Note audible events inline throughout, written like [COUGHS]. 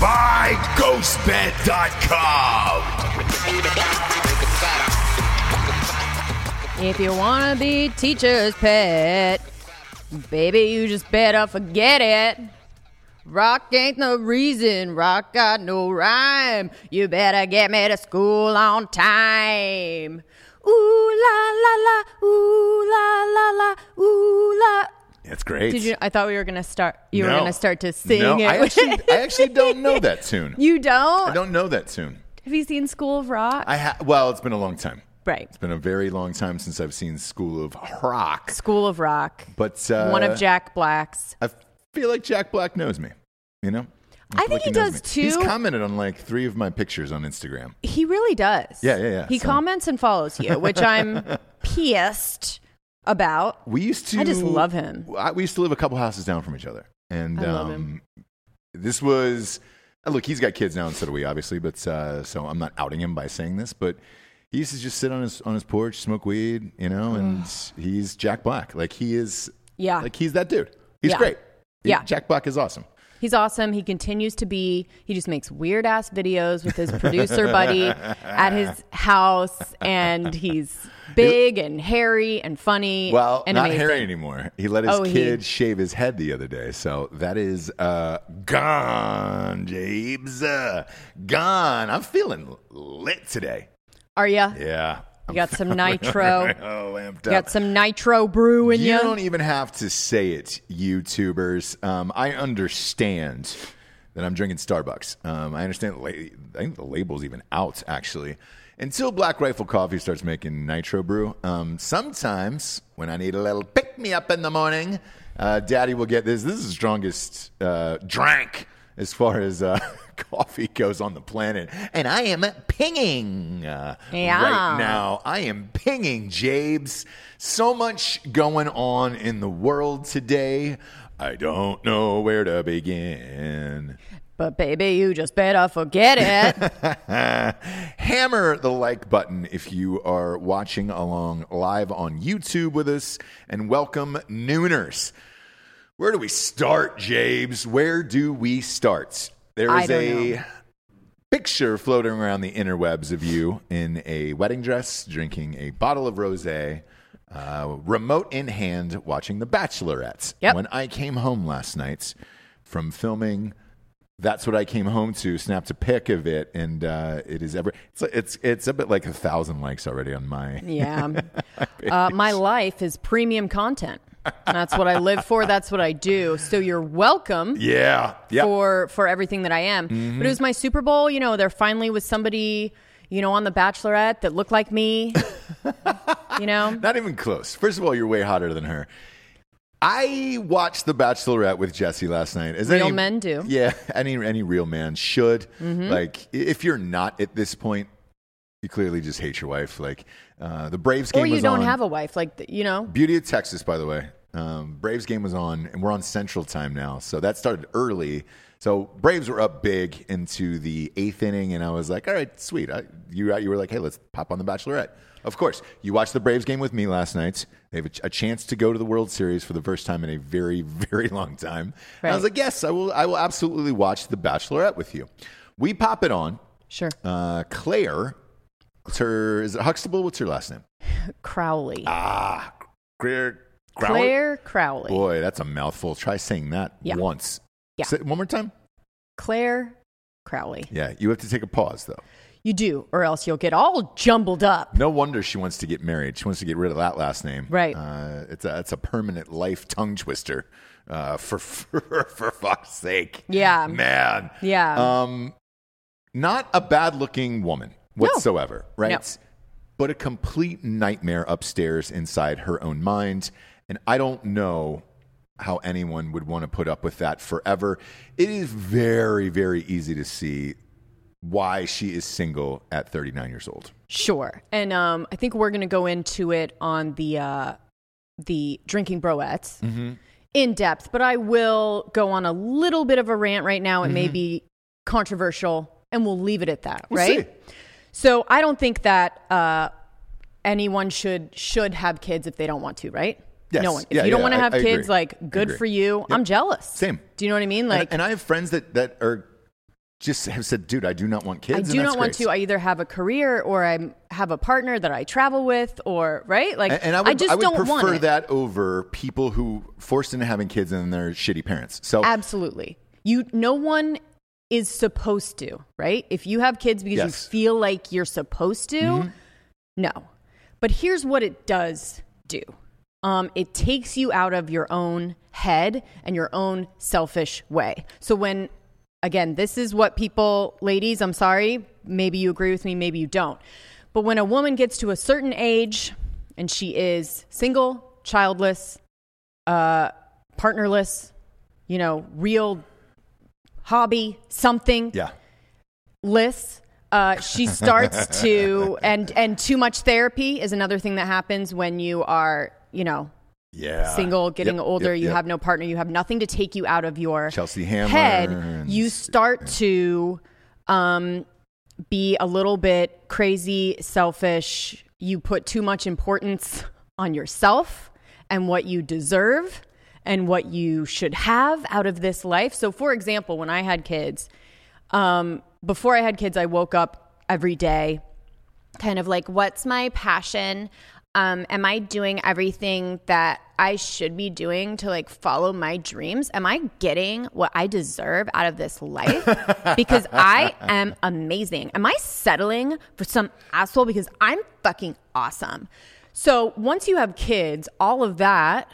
by GhostBed.com. If you want to be teacher's pet, baby, you just better forget it. Rock ain't the reason, rock got no rhyme. You better get me to school on time. Ooh la la la, ooh la la la, ooh la. That's great. Did you? I thought we were gonna start. You were gonna start to sing no, it. I actually, I actually don't know that [LAUGHS] tune. you don't? I don't know that tune. Have you seen School of Rock? I ha- well, it's been a long time. right. It's been a very long time since I've seen School of Rock. School of Rock. But uh, One of Jack Black's. I feel like Jack Black knows me. You know, I feel think he knows does me. He's commented on like three of my pictures on Instagram. He really does. Yeah, yeah, yeah. He So- comments and follows you, which I'm [LAUGHS] pissed about. We used to. I just love him. I, we used to live a couple houses down from each other, and um, this was. uh, Look, he's got kids now, and so do we, obviously. But uh, so I'm not outing him by saying this, but he used to just sit on his on his porch, smoke weed, you know, and he's Jack Black. Like he is. Yeah. Like he's that dude. He's Yeah. great. He- Yeah. Jack Black is awesome. He's awesome. He continues to be. He just makes weird ass videos with his producer buddy [LAUGHS] at his house, and he's [LAUGHS] big and hairy and funny. Well, and not amazing. Harry anymore. He let his Oh, he- kid shave his head the other day, so that is uh, gone, Jabes. Uh, gone. I'm feeling lit today. Are you? Yeah. You [LAUGHS] got some nitro. Oh, lamped You got some nitro brew in You you. don't even have to say it, YouTubers. Um, I understand that I'm drinking Starbucks. Um, I understand. La- I think the label's even out actually. Until Black Rifle Coffee starts making nitro brew, um, sometimes when I need a little pick me up in the morning, uh, Daddy will get this. This is the strongest uh, drink as far as uh, [LAUGHS] coffee goes on the planet, and I am pinging uh, Yeah. right now. I am pinging Jabes. So much going on in the world today. I don't know where to begin. But baby, you just better forget it. [LAUGHS] Hammer the like button if you are watching along live on YouTube with us, and welcome Nooners. Where do we start, Jabes? Where do we start? There I is don't a know. picture floating around the interwebs of you in a wedding dress, drinking a bottle of rosé, uh, remote in hand, watching The Bachelorette. Yep. When I came home last night from filming that's what I came home to. Snapped a pic of it, and uh, it is ever. It's it's it's a bit like a thousand likes already on my. yeah. [LAUGHS] Uh, my life is premium content. That's what I live for. That's what I do. So you're welcome. Yeah, yeah. for for everything that I am. Mm-hmm. But it was my Super Bowl. You know, there finally was somebody, you know, on The Bachelorette that looked like me. [LAUGHS] you know, Not even close. First of all, you're way hotter than her. I watched The Bachelorette with Jesse last night. As Real any- men do. Yeah, any any real man should. Like, if you're not at this point, you clearly just hate your wife. Like, uh, the Braves game Or you don't on. have a wife, like you know. Beauty of Texas, by the way. Um, Braves game was on, and we're on Central Time now, so that started early. So Braves were up big into the eighth inning, and I was like, "All right, sweet." I, you you were like, "Hey, let's pop on the Bachelorette." Of course, you watched the Braves game with me last night. They have a, ch- a chance to go to the World Series for the first time in a very [LAUGHS] very long time. And I was like, "Yes, I will. I will absolutely watch the Bachelorette with you." We pop it on. Sure. Uh, Claire, what's her? Is it Huxtable? What's her last name? [LAUGHS] Crowley. Ah, Claire. Crowley? Claire Crowley. Boy, that's a mouthful. Try saying that Yeah. once. Yeah. Say it one more time. Claire Crowley. Yeah, you have to take a pause though. You do, or else you'll get all jumbled up. No wonder she wants to get married. She wants to get rid of that last name. Right. Uh, it's a it's a permanent life tongue twister. Uh, for [LAUGHS] for for fuck's sake. Yeah. Man. Yeah. Um, not a bad looking woman whatsoever, right? But a complete nightmare upstairs inside her own mind. And I don't know how anyone would want to put up with that forever. It is very, very easy to see why she is single at 39 years old. Sure. And um, I think we're going to go into it on the uh, the drinking broettes Mm-hmm. in depth, but I will go on a little bit of a rant right now. It Mm-hmm. may be controversial, and we'll leave it at that. We'll right. see. So I don't think that uh, anyone should should have kids if they don't want to. Right. Yes. No one. If Yeah, you don't yeah, want to have I kids, like good for you. I'm jealous. Same. Do you know what I mean? Like and, I have friends that, that are just have said, dude, I do not want kids. I and do not want great. to. I either have a career or I have a partner that I travel with, or right, like And, and I would, just I don't want prefer it. that over people who forced into having kids and they're shitty parents. So Absolutely, you. No one is supposed to, right? If you have kids because Yes. Mm-hmm. you feel like you're supposed to, no. But here's what it does do. Um, it takes you out of your own head and your own selfish way. So when again, this is what people, ladies, I'm sorry, maybe you agree with me, maybe you don't. But when a woman gets to a certain age and she is single, childless, uh, partnerless, you know, real hobby, something yeah, list uh, she starts [LAUGHS] to and and too much therapy is another thing that happens when you are you know yeah, single getting Yep, older yep, you yep. have no partner you have nothing to take you out of your Chelsea Handler head. And- you start to um, be a little bit crazy selfish. You put too much importance on yourself and what you deserve and what you should have out of this life. So for example when i had kids um, before I had kids, I woke up every day kind of like, what's my passion? Um, am I doing everything that I should be doing to like follow my dreams? Am I getting what I deserve out of this life? [LAUGHS] because I am amazing. Am I settling for some asshole because I'm fucking awesome? So once you have kids, all of that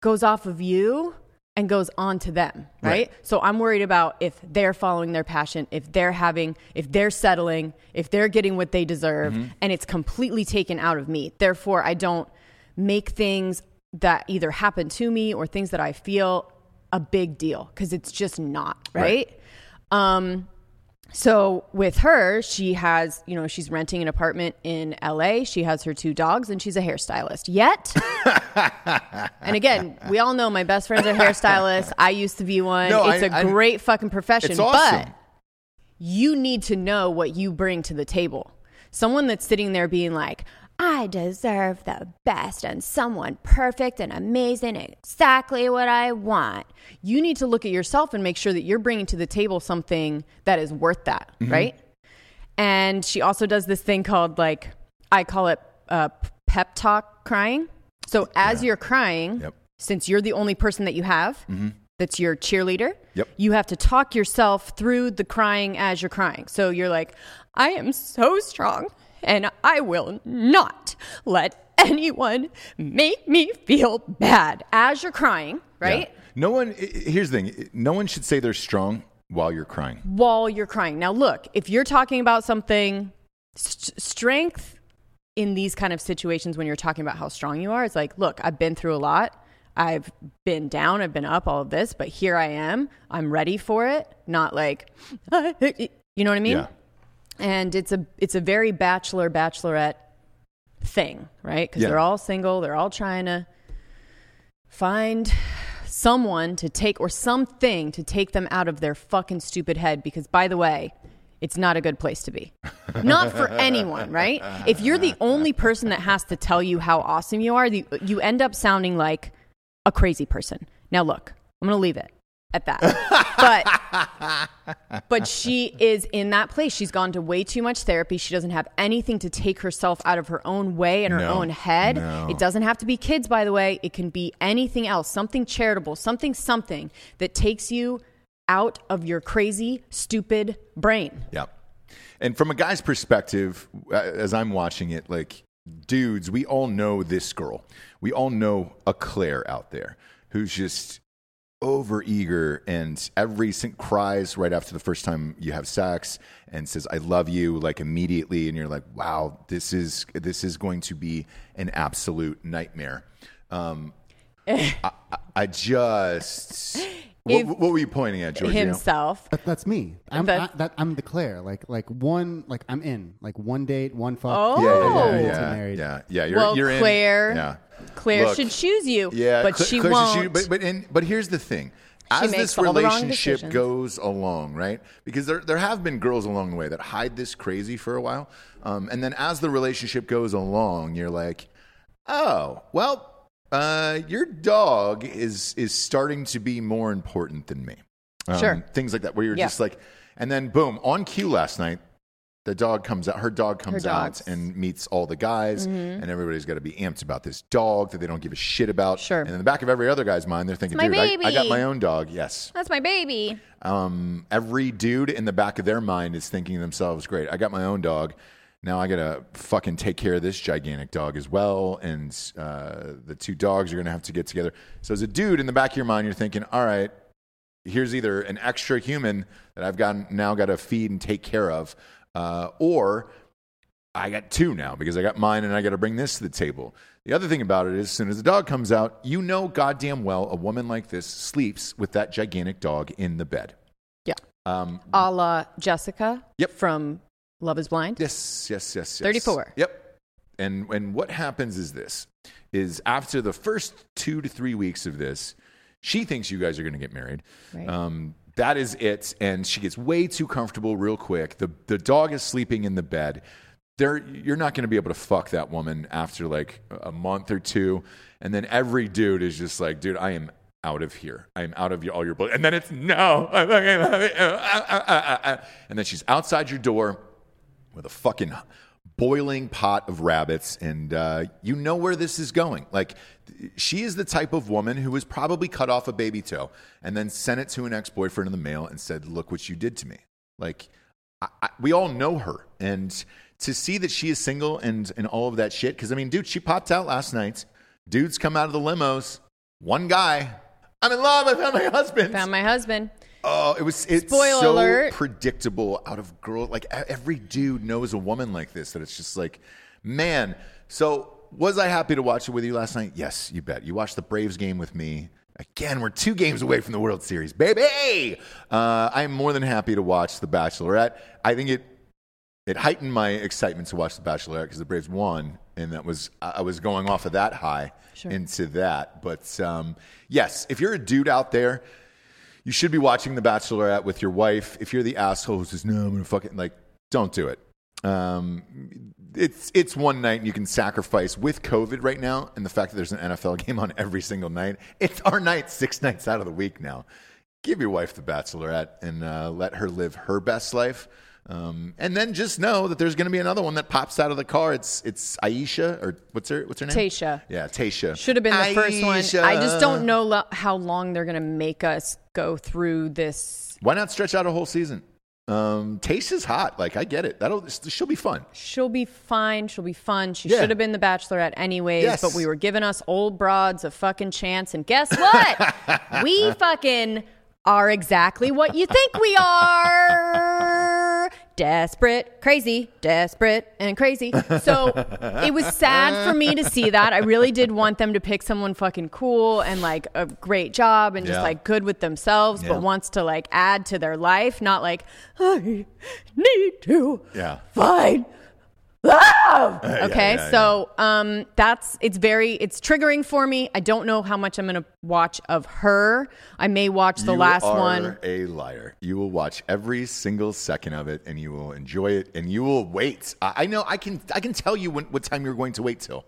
goes off of you and goes on to them, right? Right. So I'm worried about if they're following their passion, if they're having, if they're settling, if they're getting what they deserve, and it's completely taken out of me. Therefore, I don't make things that either happen to me or things that I feel a big deal because it's just not, right? Um, so with her, she has, you know, she's renting an apartment in LA. She has her two dogs and she's a hairstylist. Yet, [LAUGHS] and again, we all know my best friends are hairstylists. I used to be one. No, it's I- a I- great fucking profession. It's awesome. But you need to know what you bring to the table. Someone that's sitting there being like, I deserve the best and someone perfect and amazing, exactly what I want. You need to look at yourself and make sure that you're bringing to the table something that is worth that, Mm-hmm. right? And she also does this thing called like, I call it uh, pep talk crying. So as you're crying, Yep. since you're the only person that you have that's your cheerleader, Yep. you have to talk yourself through the crying as you're crying. So you're like, I am so strong and I will not let anyone make me feel bad as you're crying, right? Yeah. No one. Here's the thing. No one should say they're strong while you're crying. While you're crying. Now, look, if you're talking about something, st- strength in these kind of situations when you're talking about how strong you are, it's like, look, I've been through a lot. I've been down, I've been up, all of this, but here I am. I'm ready for it. Not like, [LAUGHS] you know what I mean? Yeah. And it's a it's a very bachelor bachelorette thing, right? Because Yeah. they're all single, they're all trying to find someone to take or something to take them out of their fucking stupid head. Because by the way, it's not a good place to be. [LAUGHS] Not for anyone, right? If you're the only person that has to tell you how awesome you are, the, you end up sounding like a crazy person. Now, look, I'm going to leave it at that. But but she is in that place. She's gone to way too much therapy. She doesn't have anything to take herself out of her own way and her No. own head. No. It doesn't have to be kids, by the way. It can be anything else, something charitable, something something that takes you out of your crazy, stupid brain. Yeah. And from a guy's perspective, uh, as I'm watching it, like, dudes, we all know this girl. We all know a Claire out there who's just over eager and every sing- cries right after the first time you have sex and says i love you like immediately and you're like wow this is this is going to be an absolute nightmare. Um, I, I- I just [LAUGHS] what, If- what were you pointing at Giorgio? Himself. That, that's me. I'm That's- I, that, I'm the Claire. Like like one like I'm in. Like one date, one fuck. Oh. yeah, yeah, yeah, yeah, yeah, yeah. You're, well, you're in- Claire, yeah. Claire Look, should choose you. Yeah, but Cla- she Claire won't. choose- but but in, but here's the thing: as makes this all the wrong relationship goes along, right? Because there there have been girls along the way that hide this crazy for a while, um, and then as the relationship goes along, you're like, oh, well, uh, your dog is is starting to be more important than me. Um, Sure. things like that, where you're Yeah. just like, and then boom, on cue last night. The dog comes out. Her dog comes out dogs. Mm-hmm. and meets all the guys, and everybody's got to be amped about this dog that they don't give a shit about. Sure. And in the back of every other guy's mind, they're thinking, my "Dude, I, I got baby." my own dog." Yes. That's my baby. Um, every dude in the back of their mind is thinking to themselves, "Great, I got my own dog. Now I gotta fucking take care of this gigantic dog as well." And uh, the two dogs are gonna have to get together. So as a dude in the back of your mind, you're thinking, "All right, here's either an extra human that I've got now got to feed and take care of, uh, or I got two now because I got mine and I got to bring this to the table. The other thing about it is, as soon as the dog comes out, you know goddamn well a woman like this sleeps with that gigantic dog in the bed. Yeah. Um, A la Jessica Yep. from Love is Blind. yes, yes, yes, yes. 34. Yep. And and what happens is this: is after the first two to three weeks of this, she thinks you guys are going to get married. Right. Um, that is it, and she gets way too comfortable real quick. the The dog is sleeping in the bed. There, you're not going to be able to fuck that woman after like a month or two, and then every dude is just like, dude, I am out of here. I am out of your, all your blood. And then it's no, I fucking love it. Uh, uh, uh. and then she's outside your door with a fucking boiling pot of rabbits, and uh, you know where this is going. Like, she is the type of woman who was probably cut off a baby toe and then sent it to an ex boyfriend in the mail and said, "Look what you did to me." Like, I, I, we all know her, and to see that she is single and and all of that shit. Because I mean, dude, she popped out last night. Dudes come out of the limos. One guy, I'm in love. I found my husband. Found my husband. Oh, it was it's Spoiler so alert. predictable out of girl like every dude knows a woman like this that it's just like man. So was I happy to watch it with you last night? Yes, you bet. You watched the Braves game with me. Again, we're two games away from the World Series, baby. Uh, I'm more than happy to watch The Bachelorette. I think it it heightened my excitement to watch The Bachelorette because the Braves won, and that was I I was going off of that high Sure. into that. But um, yes, if you're a dude out there, you should be watching The Bachelorette with your wife. If you're the asshole who says no, I'm gonna fucking like, don't do it. Um, it's it's one night and you can sacrifice with COVID right now, and the fact that there's an NFL [LAUGHS] game on every single night. It's our night, six nights out of the week now. Give your wife The Bachelorette and uh, let her live her best life. Um, and then just know that there's going to be another one that pops out of the car. It's it's Aisha or what's her what's her name? Tasha. Yeah, Tasha. Should have been the first one. I just don't know lo- how long they're going to make us go through this. Why not stretch out a whole season? Um, is hot. Like I get it. That'll she'll be fun. She'll be fine. She'll be fun. She Yeah. should have been the Bachelorette anyways, Yes. but we were giving us old broads a fucking chance. And guess what? [LAUGHS] we fucking are exactly what you think we are. desperate, crazy, desperate, and crazy. So it was sad for me to see that. I really did want them to pick someone fucking cool and like a great job and just Yeah. like good with themselves, Yeah. but wants to like add to their life, not like, I need to Yeah. find love. [LAUGHS] Yeah, Okay, yeah, so um, that's it's very it's triggering for me. I don't know how much I'm gonna watch of her. I may watch the you last are one. a liar. You will watch every single second of it, and you will enjoy it, and you will wait. I, I know. I can. I can tell you when, what time you're going to wait till.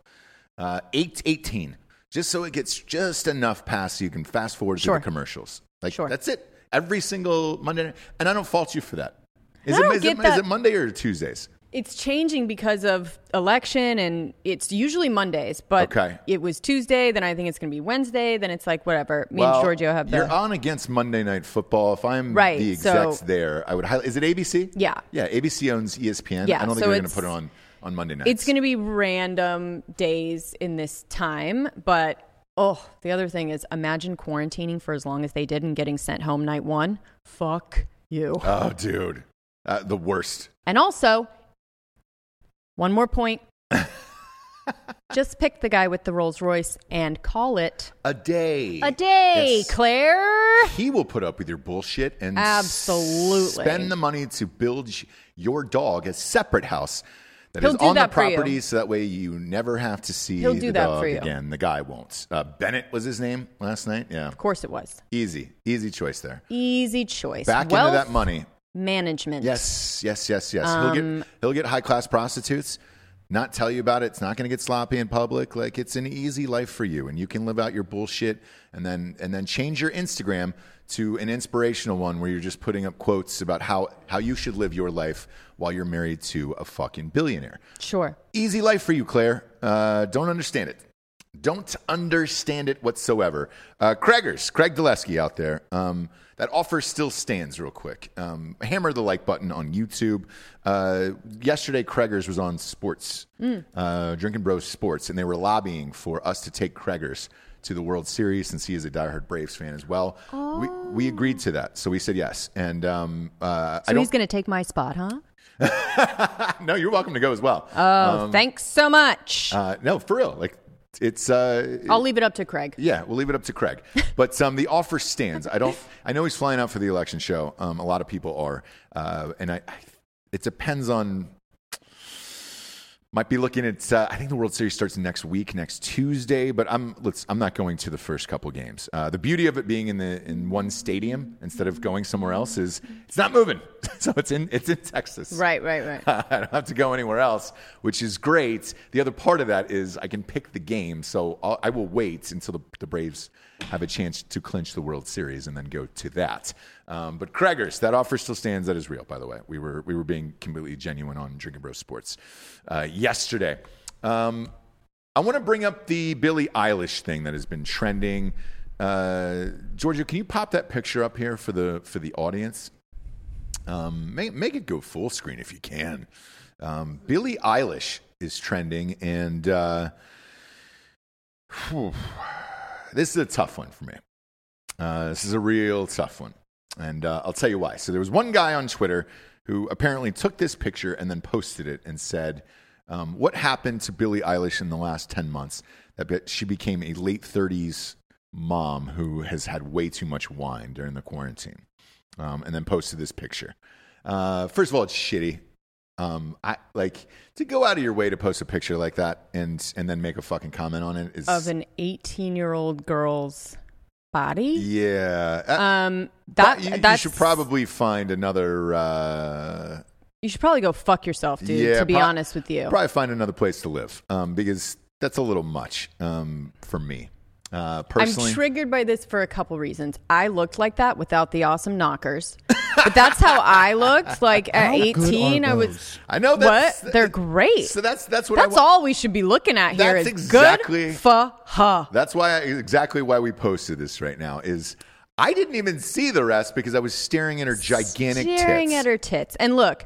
Uh, Eight eighteen, just so it gets just enough past, so you can fast forward Sure. to the commercials. Like Sure. that's it. Every single Monday, night. and I don't fault you for that. Is I it, don't is get it, is that- it Monday or Tuesdays? It's changing because of election, and it's usually Mondays. But Okay. it was Tuesday. Then I think it's gonna be Wednesday. Then it's like whatever. Me Well, and Giorgio have the You're on against Monday Night Football. If I'm Right, the so- execs there, I would highlight. Is it ABC? Yeah. Yeah, ABC owns ESPN. Yeah, I don't think so they're going to put it on on Monday night. It's going to be random days in this time, but oh, the other thing is imagine quarantining for as long as they did and getting sent home night one. Fuck you. Oh, dude, uh, the worst. And also, one more point. [LAUGHS] Just pick the guy with the Rolls Royce and call it A day. a day, Yes. Claire. He will put up with your bullshit and Absolutely. spend the money to build sh- your dog a separate house that He'll is do on the that for you. property, so that way you never have to see He'll do the that dog for you. again. The guy won't. Uh, Bennett was his name last night. Yeah, Of course it was. easy, easy choice there. Easy choice. Back Wealth into that money. Management. Yes, yes, yes, yes. he'll Um, get he'll get high class prostitutes. Not tell you about it. It's not going to get sloppy in public. Like it's an easy life for you, and you can live out your bullshit, and then and then change your Instagram to an inspirational one where you're just putting up quotes about how how you should live your life while you're married to a fucking billionaire. Sure. Easy life for you, Claire. Uh, don't understand it. Don't understand it whatsoever. Uh, Craigers, Craig Dulesky out there. Um, that offer still stands, real quick. Um, hammer the like button on YouTube. Uh, yesterday, Craigers was on Sports, uh, Drinking Bros Sports, and they were lobbying for us to take Craigers to the World Series since he is a diehard Braves fan as well. We, we agreed to that, so we said yes. And um, uh, So he's going to take my spot, huh? [LAUGHS] no, you're welcome to go as well. Oh, thanks so much. Uh, no, for real. Like it's. Uh, I'll leave it up to Craig. yeah, we'll leave it up to Craig. [LAUGHS] But um, the offer stands. I don't. [LAUGHS] I know he's flying out for the election show. Um, a lot of people are, uh, and I, I. It depends on. Might be looking at. Uh, I think the World Series starts next week, next Tuesday. But I'm. Let's. I'm not going to the first couple games. Uh, the beauty of it being in the in one stadium instead of going somewhere else is it's not moving. [LAUGHS] so it's in. It's in Texas. Right, right, right. [LAUGHS] I don't have to go anywhere else, which is great. The other part of that is I can pick the game, so I'll, I will wait until the, the Braves have a chance to clinch the World Series and then go to that. Um, but Craigers, that offer still stands. That is real, by the way. We were we were being completely genuine on Drinking Bros Sports uh, yesterday. Um, I want to bring up the Billie Eilish thing that has been trending. Uh, Giorgio, can you pop that picture up here for the for the audience? Um, make, make it go full screen if you can. Um, Billie Eilish is trending, and uh, whew, this is a tough one for me. Uh, this is a real tough one, and uh, I'll tell you why. So there was one guy on Twitter who apparently took this picture and then posted it and said, um, "What happened to Billie Eilish in the last ten months? That she became a late thirties mom who has had way too much wine during the quarantine." Um, and then posted this picture. Uh, first of all, it's shitty. Um, I like to go out of your way to post a picture like that and and then make a fucking comment on it is Of an 18 year old girl's body. yeah. Uh, Um, that you, you should probably find another. Uh, you should probably go fuck yourself, dude. yeah, to be prob- honest with you, probably find another place to live um, because that's a little much um, for me uh, personally. I'm triggered by this for a couple reasons. I looked like that without the awesome knockers, but that's how I looked. Like at How 18, I was. I know that's What? They're great. So that's that's what I That's wa- all we should be looking at here. That's is exactly- good for. That's why I, exactly why we posted this right now is I didn't even see the rest because I was staring at her gigantic tits. staring tits. at her tits. And look,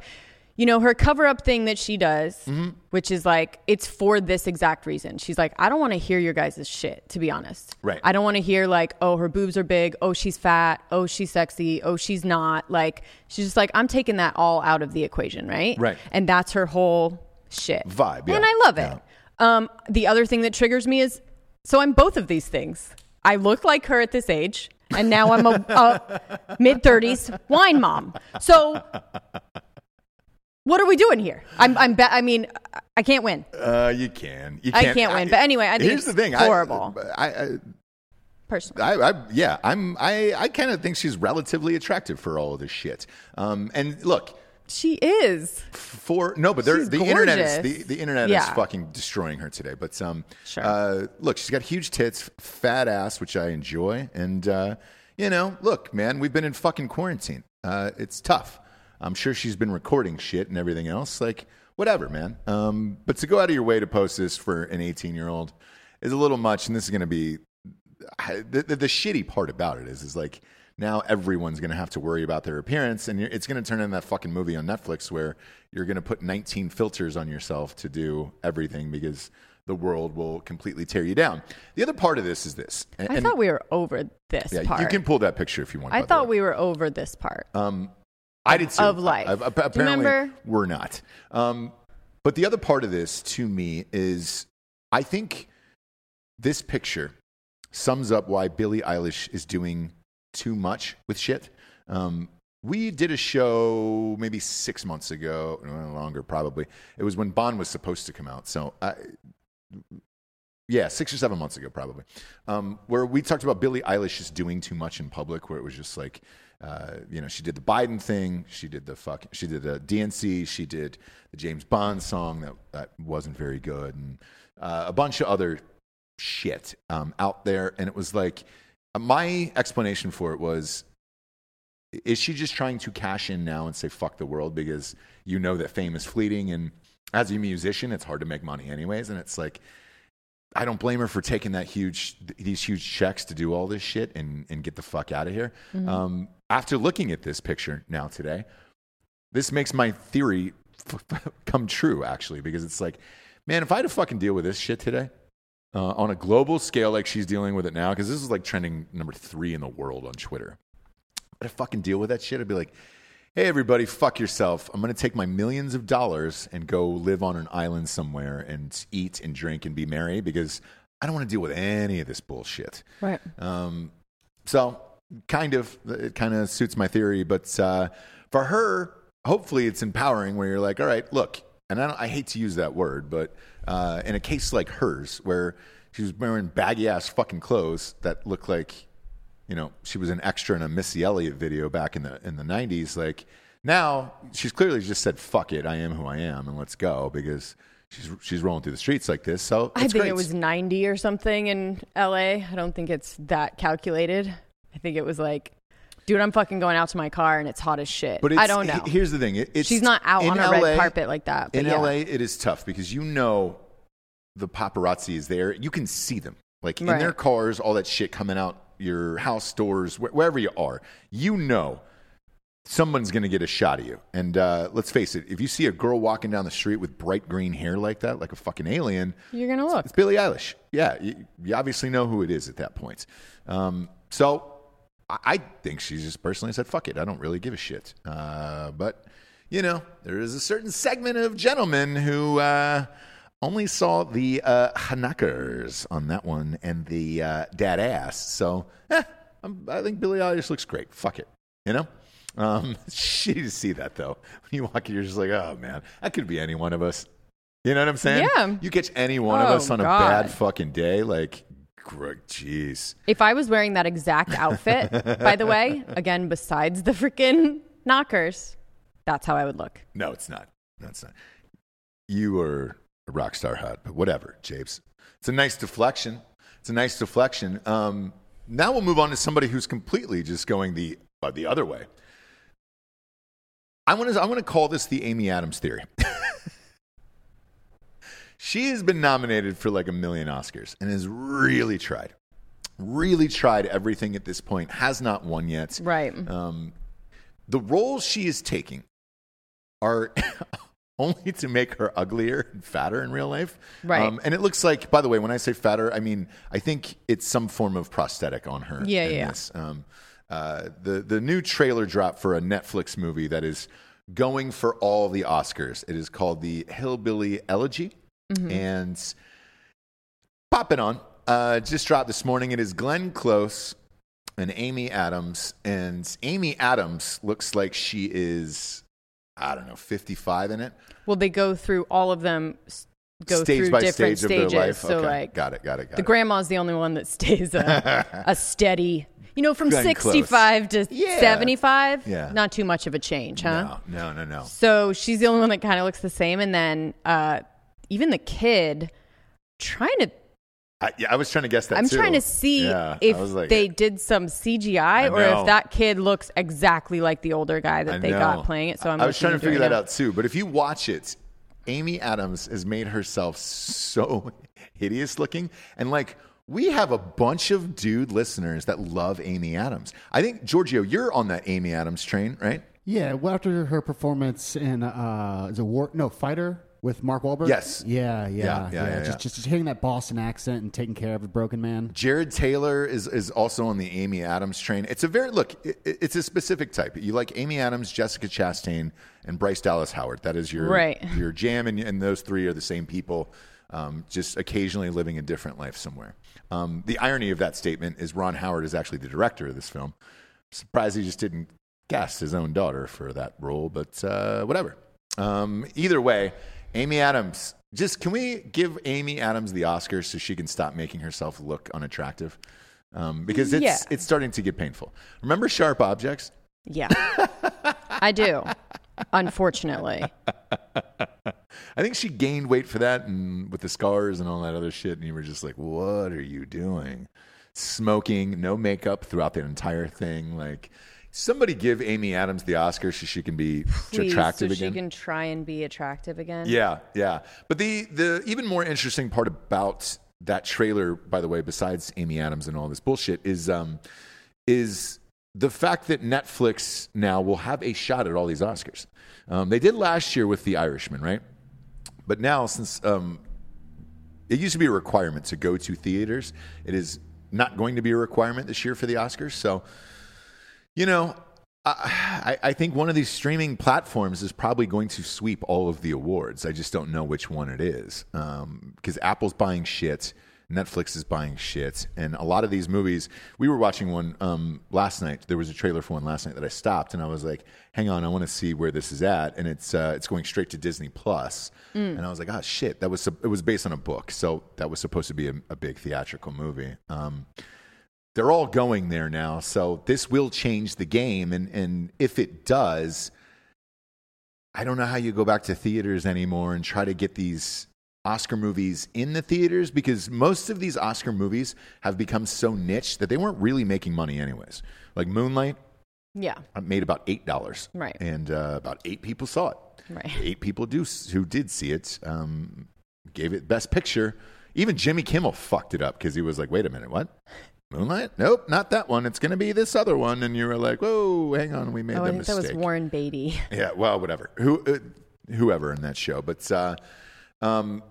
you know, her cover up thing that she does, Mm-hmm. which is like, it's for this exact reason. She's like, I don't want to hear your guys' shit, to be honest. Right. I don't want to hear like, oh, her boobs are big. Oh, she's fat. Oh, she's sexy. Oh, she's not. Like, she's just like, I'm taking that all out of the equation, right? Right. And that's her whole shit. Vibe, yeah. And I love it. Um, the other thing that triggers me is, so I'm both of these things. I look like her at this age, and now I'm a, a [LAUGHS] mid 30s wine mom. So what are we doing here? I'm, I'm, be- I mean, I can't win. Uh, you can. You I can't. can't win. But anyway, I think here's it's the thing. horrible. I, I, Personally, I, I, yeah, I'm. I, I kind of think she's relatively attractive for all of this shit. Um, and look, she is. for no, but the internet is the, the internet is fucking destroying her today. But um, Sure. uh, look, she's got huge tits, fat ass, which I enjoy, and uh, you know, look, man, we've been in fucking quarantine. Uh, it's tough. I'm sure she's been recording shit and everything else. Like, whatever, man. Um, but to go out of your way to post this for an 18 year old is a little much, and this is going to be the, the, the shitty part about it is, is like now everyone's going to have to worry about their appearance, and you're, it's going to turn into that fucking movie on Netflix where you're going to put 19 filters on yourself to do everything because the world will completely tear you down. The other part of this is this. And, I thought we were over this yeah, part. you can pull that picture if you want. I thought we were over this part. Um, I did too. of life. I- I- apparently, we're not. Um, but the other part of this, to me, is I think this picture sums up why Billie Eilish is doing too much with shit. Um, we did a show maybe six months ago, no longer probably. It was when Bond was supposed to come out. So I, yeah, six or seven months ago, probably, um, where we talked about Billie Eilish just doing too much in public, where it was just like, uh, you know, she did the Biden thing, she did the fuck, she did the DNC, she did the James Bond song that that wasn't very good, and uh, a bunch of other shit um, out there, and it was like, uh, my explanation for it was. Is she just trying to cash in now and say fuck the world because you know that fame is fleeting and as a musician it's hard to make money anyways and it's like I don't blame her for taking that huge these huge checks to do all this shit and and get the fuck out of here. Um, after looking at this picture now today, this makes my theory f- come true actually because it's like, man, if I had to fucking deal with this shit today uh, on a global scale like she's dealing with it now, because this is like trending number three in the world on Twitter. I'd fucking deal with that shit. I'd be like, hey, everybody, fuck yourself. I'm going to take my millions of dollars and go live on an island somewhere and eat and drink and be merry because I don't want to deal with any of this bullshit. Right. Um, so, kind of, it kind of suits my theory. But uh, for her, hopefully it's empowering where you're like, all right, look, and I, don't, I hate to use that word, but uh, in a case like hers, where she was wearing baggy ass fucking clothes that look like, you know, she was an extra in a Missy Elliott video back in the in the '90s. Like now, she's clearly just said, "Fuck it, I am who I am, and let's go," because she's she's rolling through the streets like this. So I think great. it was 90 or something in LA. I don't think it's that calculated. I think it was like, dude, I'm fucking going out to my car and it's hot as shit. But I don't know. Here's the thing: it, it's She's not out on a LA red carpet like that. In yeah. LA, it is tough because you know the paparazzi is there. You can see them, like in their cars, all that shit coming out your house doors, wh- wherever you are. You know someone's going to get a shot of you. And uh, let's face it: if you see a girl walking down the street with bright green hair like that, like a fucking alien, You're going to look. it's Billie Eilish. Yeah, you, you obviously know who it is at that point. Um, so I, I think she just personally said, "Fuck it, I don't really give a shit." Uh, but you know, there is a certain segment of gentlemen who uh, only saw the uh, Hanakers on that one and the uh, dad ass. So eh, I'm, I think Billie Eilish looks great. Fuck it, you know. Um, [LAUGHS] shitty to see that though. [LAUGHS] When you walk in, you're just like, oh man, that could be any one of us. You know what I'm saying? Yeah. You catch any one of Oh, us on a bad fucking day, like, jeez. If I was wearing that exact outfit, [LAUGHS] by the way, again, besides the freaking knockers, that's how I would look. No, it's not. No, it's not. You are a rock star hot, but whatever, Japes. It's a nice deflection. It's a nice deflection. Um, now we'll move on to somebody who's completely just going the uh, the other way. I want to I want to call this the Amy Adams theory. [LAUGHS] she has been nominated for like a million Oscars and has really tried, really tried everything at this point. Has not won yet. Right. Um, the roles she is taking are [LAUGHS] only to make her uglier and fatter in real life. Um, Right. and it looks like, by the way, when I say fatter, I mean I think it's some form of prosthetic on her. Yeah, in yeah. This. Um, uh, the the new trailer drop for a Netflix movie that is going for all the Oscars. It is called the Hillbilly Elegy, Mm-hmm. and pop it on. Uh, just dropped this morning. It is Glenn Close and Amy Adams, and Amy Adams looks like she is, I don't know, fifty-five in it. Well, they go through all of them, go stage through by different stage stages. of their life. So okay. like got it, got it, got it. the it. grandma's the only one that stays a, [LAUGHS] a steady. You know, from Close. 65 to Yeah. 75, Yeah. not too much of a change, huh? no, no, no, no. So she's the only one that kind of looks the same. And then uh, even the kid trying to, I, yeah, I was trying to guess that. I'm too. trying to see Yeah, if like, they did some CGI or if that kid looks exactly like the older guy that I they know. got playing it. So I'm I was trying to figure that now. out too. But if you watch it, Amy Adams has made herself so [LAUGHS] hideous looking, and like we have a bunch of dude listeners that love Amy Adams. I think Giorgio, you're on that Amy Adams train, right? Yeah, well, after her performance in uh, is a war no fighter with Mark Wahlberg. Yes. Yeah, yeah, Yeah, yeah. yeah, yeah, just, just just hitting that Boston accent and taking care of a broken man. Jared Taylor is is also on the Amy Adams train. It's a very look. It, it's a specific type. You like Amy Adams, Jessica Chastain, and Bryce Dallas Howard. That is your Right. [LAUGHS] your jam, and, and those three are the same people, um, just occasionally living a different life somewhere. Um, the irony of that statement is Ron Howard is actually the director of this film. Surprised he just didn't cast his own daughter for that role, but uh, whatever. Um, either way, Amy Adams. Just can we give Amy Adams the Oscars so she can stop making herself look unattractive? Um, because it's Yeah. it's starting to get painful. Remember Sharp Objects? Yeah. I do. Unfortunately. [LAUGHS] I think she gained weight for that, and with the scars and all that other shit. And you were just like, "What are you doing? Smoking, no makeup throughout the entire thing. Like, somebody give Amy Adams the Oscar so she can be Please, attractive so again." she can try and be attractive again. Yeah, yeah. But the the even more interesting part about that trailer, by the way, besides Amy Adams and all this bullshit, is um is the fact that Netflix now will have a shot at all these Oscars. Um, they did last year with The Irishman, right? But now, since um, it used to be a requirement to go to theaters, it is not going to be a requirement this year for the Oscars. So, you know, I, I think one of these streaming platforms is probably going to sweep all of the awards. I just don't know which one it is because Apple's buying shit, Netflix is buying shit, and a lot of these movies. We were watching one um, last night. There was a trailer for one last night that I stopped, and I was like, "Hang on, I want to see where this is at." And it's uh, it's going straight to Disney Plus, and I was like, "Oh shit!" That was it was based on a book, so that was supposed to be a, a big theatrical movie. Um, they're all going there now. So this will change the game. And, and if it does, I don't know how you go back to theaters anymore and try to get these Oscar movies in the theaters because most of these Oscar movies have become so niche that they weren't really making money anyways. Like Moonlight Yeah. uh, made about $8. Right. And uh, about eight people saw it. Right. Eight people do who did see it um, gave it best picture. Even Jimmy Kimmel fucked it up because he was like, "Wait a minute, what? Moonlight? Nope, not that one. It's going to be this other one." And you were like, "Whoa, hang on, we made Oh, that I think mistake." that was Warren Beatty. [LAUGHS] Yeah, well, whatever. Who, uh, whoever in that show, but uh, um,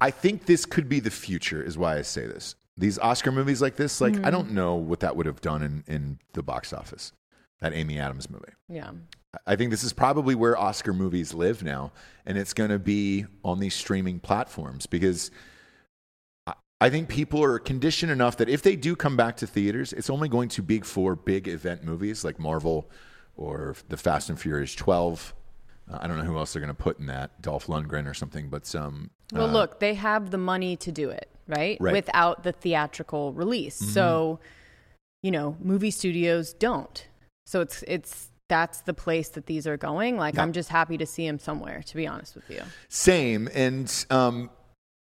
I think this could be the future. Is why I say this. These Oscar movies like this, like I don't know what that would have done in in the box office. That Amy Adams movie. Yeah. I think this is probably where Oscar movies live now, and it's going to be on these streaming platforms because I- think people are conditioned enough that if they do come back to theaters, it's only going to be for big event movies like Marvel or the Fast and Furious 12. Uh, I don't know who else they're going to put in that, Dolph Lundgren or something, but um, Well, look, they have the money to do it, right? Right. Without the theatrical release. So, you know, movie studios don't. So it's it's that's the place that these are going. Like Yeah. I'm just happy to see them somewhere, to be honest with you. Same, and um,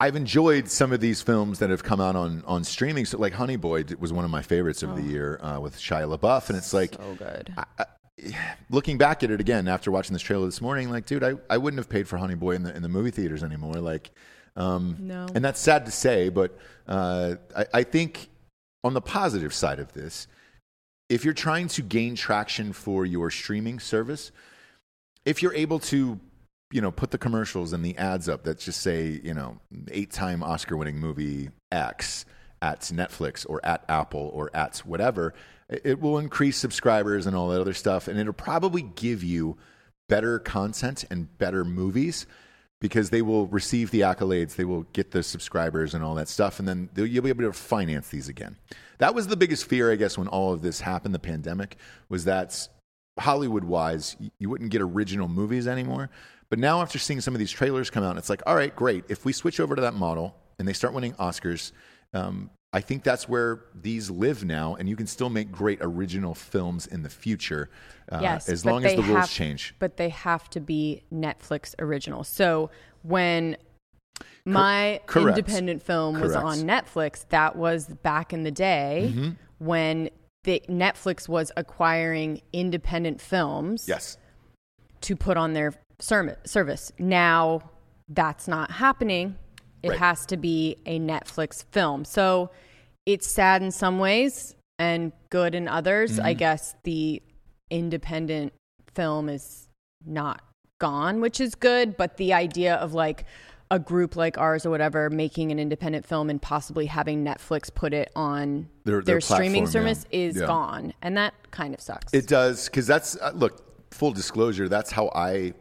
I've enjoyed some of these films that have come out on on streaming. So, like Honey Boy was one of my favorites of the year uh, with Shia LaBeouf, and it's like So good. [SIGHS] looking back at it again after watching this trailer this morning, like, dude, I, I wouldn't have paid for Honey Boy in the in the movie theaters anymore. Like, um, No. and that's sad to say, but uh, I, I think on the positive side of this, if you're trying to gain traction for your streaming service, if you're able to, you know, put the commercials and the ads up that just say, you know, eight-time Oscar-winning movie X at Netflix or at Apple or at whatever, it it will increase subscribers and all that other stuff, and it'll probably give you better content and better movies because they will receive the accolades, they will get the subscribers and all that stuff, and then you'll be able to finance these again. That was the biggest fear, I guess, when all of this happened, the pandemic, was that Hollywood wise, you wouldn't get original movies anymore. But now, after seeing some of these trailers come out, it's like, all right, great. If we switch over to that model and they start winning Oscars, um, I think that's where these live now, and you can still make great original films in the future, uh, yes, as long as the rules have- change. But they have to be Netflix original. So when my correct. independent film was on Netflix, that was back in the day Mm-hmm. when the Netflix was acquiring independent films Yes. to put on their service. Now that's not happening. It Right. has to be a Netflix film. So it's sad in some ways and good in others. Mm-hmm. I guess the independent film is not gone, which is good, but the idea of like a group like ours or whatever making an independent film and possibly having Netflix put it on Their- their, their streaming platform, yeah. service is Yeah. gone. And that kind of sucks. It does because that's uh, look. Full disclosure, that's how I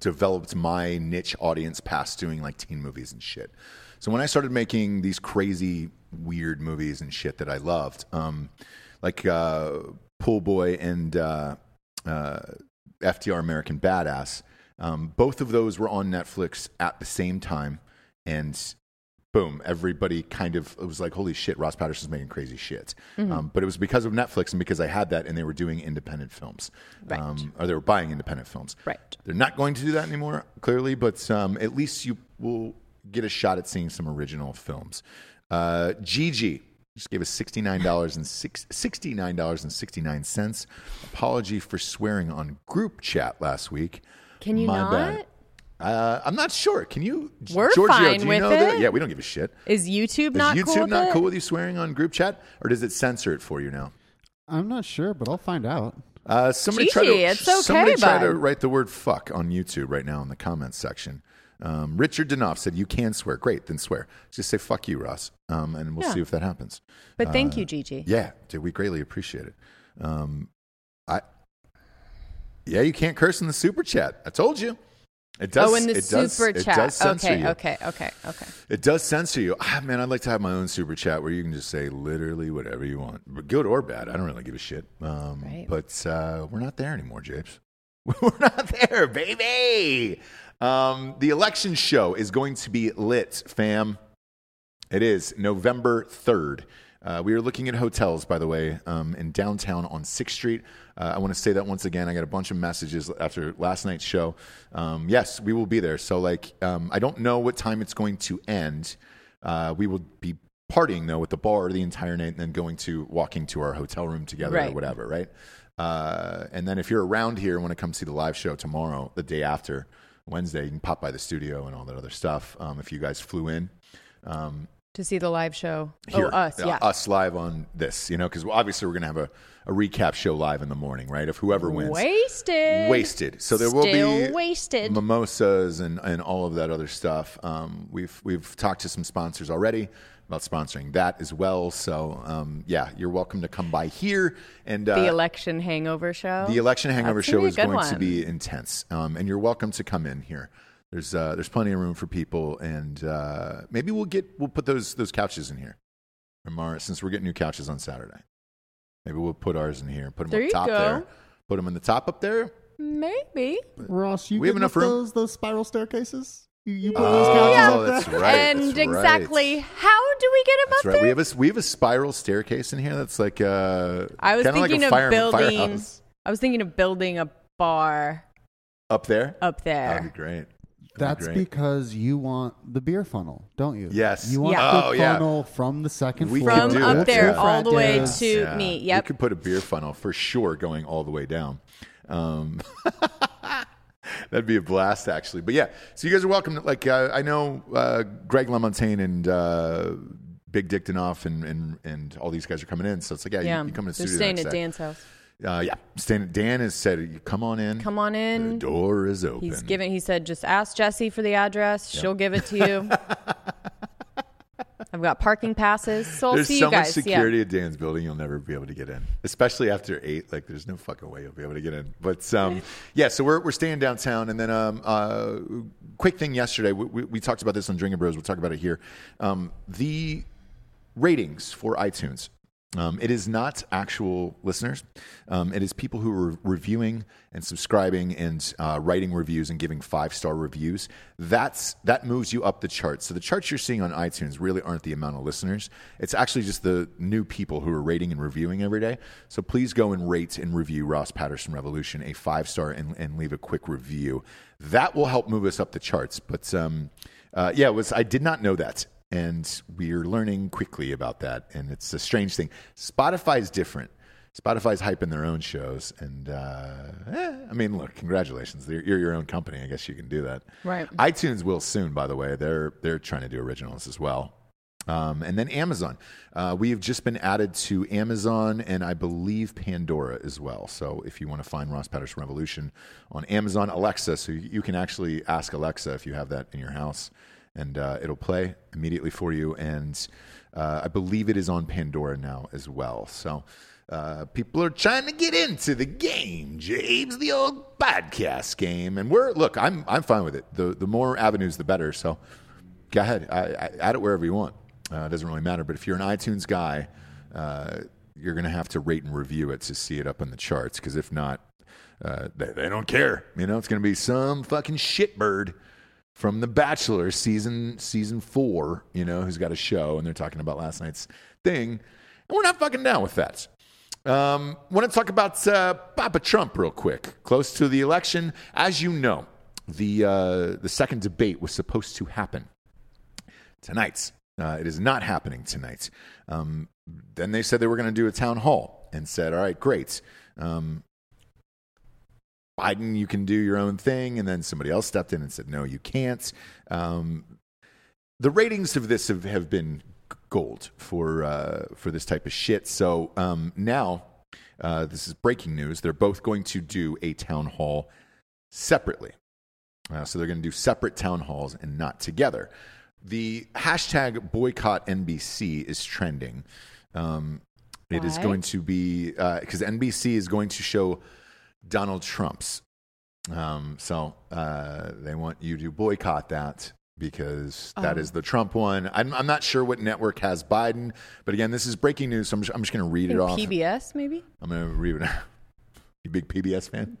developed my niche audience past doing like teen movies and shit. So when I started making these crazy, weird movies and shit that I loved, um, like uh, Pool Boy and uh, uh, FDR American Badass, um, both of those were on Netflix at the same time, and boom, everybody kind of it was like, holy shit, Ross Patterson's making crazy shit. Um, but it was because of Netflix and because I had that, and they were doing independent films, Right. um, or they were buying independent films. Right. They're not going to do that anymore, clearly, but um, at least you will get a shot at seeing some original films. Uh, Gigi just gave us sixty-nine dollars and sixty-nine dollars and sixty-nine cents. Apology for swearing on group chat last week. Can you My not? bad. Uh, I'm not sure. Can you? We're Giorgio, fine do you with know that? it. Yeah, we don't give a shit. Is YouTube Is not YouTube cool with not it? cool with you swearing on group chat, or does it censor it for you now? I'm not sure, but I'll find out. Uh, somebody try Gigi, to it's okay, somebody try to bud. write the word "fuck" on YouTube right now in the comments section. Um, Richard Denoff said you can swear. Great, then swear. Just say "fuck you, Ross," um, and we'll Yeah. see if that happens. But thank Uh, you, Gigi. Yeah, dude, we greatly appreciate it. Um, I, yeah, you can't curse in the super chat. I told you. It does. oh, in the it super does, chat. It does censor okay, you. okay, okay, okay. It does censor you. Ah, man, I'd like to have my own super chat where you can just say literally whatever you want, good or bad. I don't really give a shit. Um, Right. But uh, we're not there anymore, Japes. [LAUGHS] we're not there, baby. Um, the election show is going to be lit, fam. It is November 3rd. Uh, we are looking at hotels, by the way, um, in downtown on 6th Street. Uh, I want to say that once again. I got a bunch of messages after last night's show. Um, yes, we will be there. So, like, um, I don't know what time it's going to end. Uh, we will be partying, though, at the bar the entire night and then going to walking to our hotel room together or whatever, right? Uh, and then if you're around here, want to come see the live show tomorrow, the day after, Wednesday, you can pop by the studio and all that other stuff. Um, if you guys flew in, um, To see the live show. here, oh, us, uh, yeah. us live on this, you know, because obviously we're going to have a, a recap show live in the morning, right? Of whoever wins. Wasted. Wasted. So there will be wasted. mimosas and, and all of that other stuff. Um, we've we've talked to some sponsors already about sponsoring that as well. So um, yeah, you're welcome to come by here and uh, the election hangover show. the election hangover That's show is going to be intense, um, and you're welcome to come in here. There's uh, there's plenty of room for people, and uh, maybe we'll get we'll put those those couches in here. From our, since we're getting new couches on Saturday, maybe we'll put ours in here. Put them There up top go. there. Put them in the top up there. Maybe. Ross, you We have enough with room? Those those spiral staircases. You, you put those couches Oh, up that's there. right. and that's right. exactly how do we get him That's up right. there? We have a we have a spiral staircase in here. That's like uh, I was thinking like a fire, of building. firehouse. I was thinking of building a bar up there. up there, That'd be great. That's be because you want the beer funnel, don't you? Yes. You want Yeah. the Oh, yeah. funnel from the second We floor. could From do up that, there yeah. all the way Yes. to Yeah. me. We Yep. could put a beer funnel for sure going all the way down. Um, [LAUGHS] that'd be a blast, actually. But yeah, so you guys are welcome. Like, uh, I know uh, Greg LaMontagne and uh, Big Dick Danoff and, and, and all these guys are coming in. So it's like, yeah, yeah. you, you come to the They're studio. staying next at day. Dan's house. Uh, yeah, Stan, Dan has said, "Come on in. Come on in. The door is open." He's giving. He said, just ask Jesse for the address. She'll give it to you. [LAUGHS] I've got parking passes, so I'll There's see so you guys. much security at Dan's building, you'll never be able to get in, especially after eight. Like, there's no fucking way you'll be able to get in. But um, [LAUGHS] yeah, so we're we're staying downtown, and then um, uh, quick thing yesterday, we, we, we talked about this on Drinking Bros. We'll talk about it here. Um, the ratings for iTunes. Um, it is not actual listeners. Um, it is people who are reviewing and subscribing and uh, writing reviews and giving five star reviews. That's that moves you up the charts. So the charts you're seeing on iTunes really aren't the amount of listeners. It's actually just the new people who are rating and reviewing every day. So please go and rate and review Ross Patterson Revolution a five star and, and leave a quick review. That will help move us up the charts. But um, uh, yeah, was I did not know that and we're learning quickly about that. And it's a strange thing. Spotify is different. Spotify's hyping their own shows, and uh, eh, I mean, look, congratulations! You're, you're your own company. I guess you can do that. Right. iTunes will soon. By the way, they're they're trying to do originals as well. Um, and then Amazon. Uh, we have just been added to Amazon and I believe Pandora as well. So if you want to find Ross Patterson Revolution on Amazon, Alexa, so you you can actually ask Alexa if you have that in your house and uh, it'll play immediately for you. And uh, I believe it is on Pandora now as well. So uh, people are trying to get into the game, James, the old podcast game. And we're look, I'm I'm fine with it. The the more avenues, the better. So go ahead, I, I, add it wherever you want. Uh, it doesn't really matter. But if you're an iTunes guy, uh, you're going to have to rate and review it to see it up in the charts. Because if not, uh, they, they don't care. You know, it's going to be some fucking shitbird from The Bachelor season season four, you know, who's got a show and they're talking about last night's thing, and we're not fucking down with that. Um, want to talk about uh, Papa Trump real quick. Close to the election, as you know, the uh, the second debate was supposed to happen tonight. Uh, it is not happening tonight. Um, then they said they were going to do a town hall and said, "All right, great." Um, Biden, you can do your own thing. And then somebody else stepped in and said, no, you can't. Um, the ratings of this have, have been gold for, uh, for this type of shit. So um, now, uh, this is breaking news. They're both going to do a town hall separately. Uh, so they're going to do separate town halls and not together. The hashtag boycott NBC is trending. Um, it is going to be because NBC is going to show Donald Trump's. Um, so uh, they want you to boycott that because that Oh. is the Trump one. I'm, I'm not sure what network has Biden, but again, this is breaking news. So I'm just, I'm just going to read it off. PBS, maybe? I'm going to read it. you big PBS fan?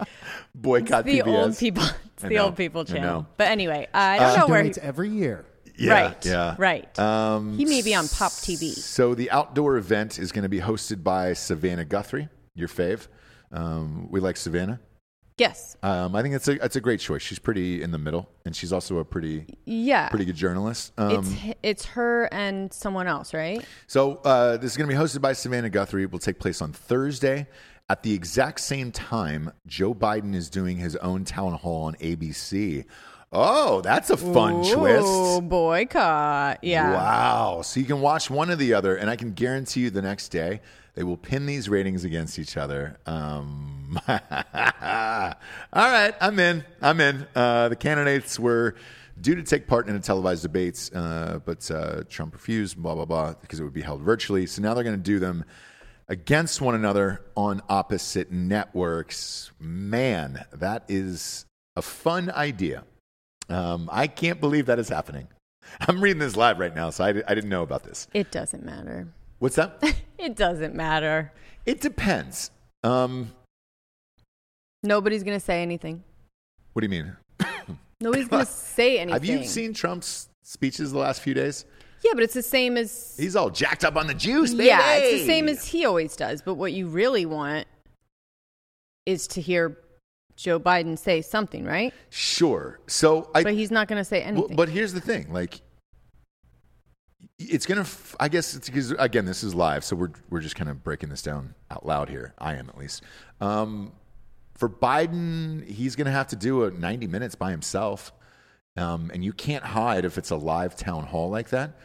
[LAUGHS] boycott the PBS. old people. [LAUGHS] It's I the know, old people channel. But anyway, I don't know where. He, Donates every year. Yeah, right. Yeah. Right. Um, he may be on Pop TV. So the outdoor event is going to be hosted by Savannah Guthrie, your fave. Um, we like Savannah. Yes. Um, I think it's a it's a great choice. She's pretty in the middle, and she's also a pretty Yeah. pretty good journalist. it's Um, h- it's her and someone else, right? so uh, this is going to be hosted by Savannah Guthrie. It will take place on Thursday at the exact same time. Joe Biden is doing his own town hall on ABC. Oh, that's a fun Ooh, twist. boycott. Yeah. Wow. So you can watch one or the other, and I can guarantee you the next day they will pin these ratings against each other. Um, [LAUGHS] all right, I'm in. I'm in. Uh, the candidates were due to take part in a televised debates, uh, but uh, Trump refused, blah, blah, blah, because it would be held virtually. So now they're going to do them against one another on opposite networks. Man, that is a fun idea. Um, I can't believe that is happening. I'm reading this live right now, so I, I didn't know about this. It doesn't matter. What's that? [LAUGHS] It doesn't matter. it depends. Um, Nobody's gonna say anything. what do you mean? [COUGHS] Nobody's gonna [COUGHS] say anything. Have you seen Trump's speeches the last few days? Yeah, but it's the same as. He's all jacked up on the juice, baby. Yeah, it's the same as he always does. But what you really want is to hear Joe Biden say something, right? Sure. So I But he's not going to say Well, anything. but here's the thing, like it's gonna. I guess it's because again, this is live, so we're we're just kind of breaking this down out loud here. I am at least. Um, for Biden, he's gonna have to do a 90 minutes by himself, um, and you can't hide if it's a live town hall like that.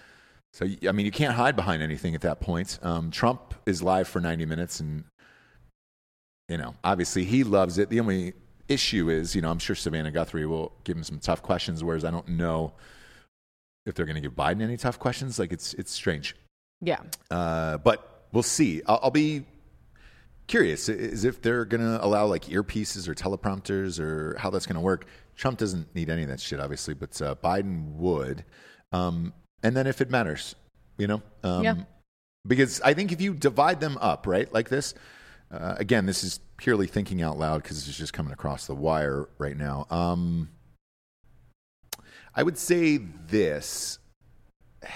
So I mean, you can't hide behind anything at that point. Um, Trump is live for 90 minutes, and you know, obviously he loves it. The only issue is, you know, I'm sure Savannah Guthrie will give him some tough questions, whereas I don't know if they're going to give Biden any tough questions. Like it's it's strange, Yeah. uh, but we'll see. I'll, I'll be curious is if they're going to allow like earpieces or teleprompters or how that's going to work. Trump doesn't need any of that shit, obviously, but uh, Biden would. Um, and then if it matters, you know, um, Yeah. because I think if you divide them up, right, like this, uh, again, this is purely thinking out loud because it's just coming across the wire right now. Um, I would say this. [SIGHS]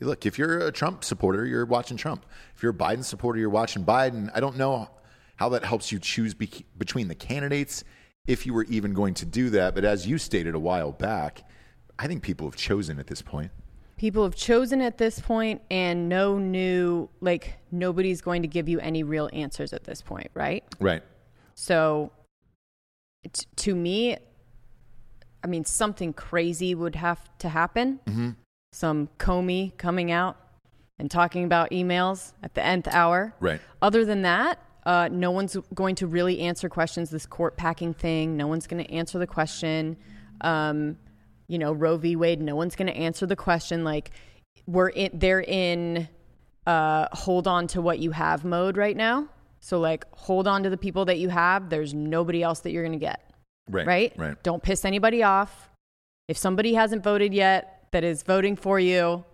Look, if you're a Trump supporter, you're watching Trump. If you're a Biden supporter, you're watching Biden. I don't know how that helps you choose be- between the candidates if you were even going to do that. But as you stated a while back, I think people have chosen at this point. People have chosen at this point, and no new, like, nobody's going to give you any real answers at this point, right? Right. So, t- to me, I mean, something crazy would have to happen. Mm-hmm. Some Comey coming out and talking about emails at the nth hour. Right. Other than that, uh, no one's going to really answer questions. This court packing thing, no one's going to answer the question. Um, you know, Roe v. Wade, no one's going to answer the question. Like, we're in, they're in uh, hold on to what you have mode right now. So, like, hold on to the people that you have. There's nobody else that you're going to get. Right. Right? Right. Don't piss anybody off. If somebody hasn't voted yet that is voting for you,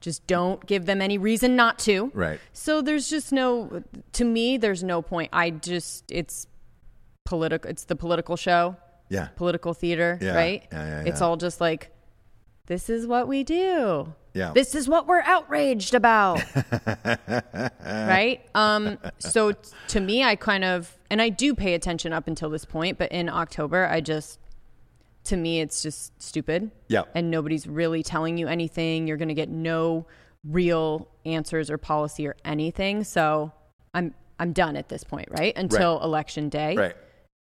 just don't give them any reason not to. Right. So there's just no, to me, there's no point. I just, it's political, it's the political show, Yeah. political theater, Yeah, right? yeah, yeah, It's yeah. all just like, this is what we do. Yeah. This is what we're outraged about. [LAUGHS] right? Um, so t- to me, I kind of, and I do pay attention up until this point, but in October, I just, to me, it's just stupid. Yeah. And nobody's really telling you anything. You're going to get no real answers or policy or anything. So I'm, I'm done at this point, right? Until election day. Right.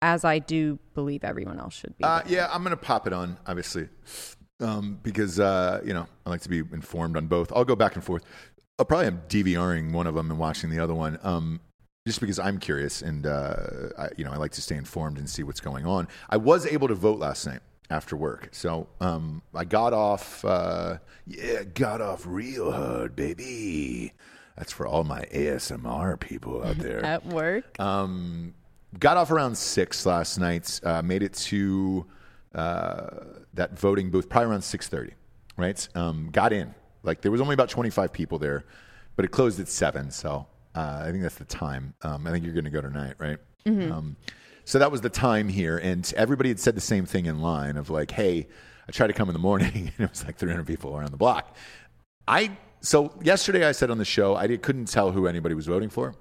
As I do believe everyone else should be. Uh, yeah, I'm going to pop it on, obviously, um, because, uh, you know, I like to be informed on both. I'll go back and forth. I'll probably am DVRing one of them and watching the other one. Um, just because I'm curious and uh, I, you know I like to stay informed and see what's going on. I was able to vote last night after work, so um, I got off. Uh, yeah, got off real hard, baby. That's for all my ASMR people out there. [LAUGHS] at work. Um, got off around six last night. Uh, made it to uh, that voting booth probably around six thirty. Right. Um, got in. Like there was only about twenty five people there, but it closed at seven. So uh, I think that's the time. Um, I think you're going to go tonight, right? Um, so that was the time here, and everybody had said the same thing in line of like, "Hey, I tried to come in the morning, [LAUGHS] and it was like 300 people around the block." I so yesterday I said on the show I did, couldn't tell who anybody was voting for.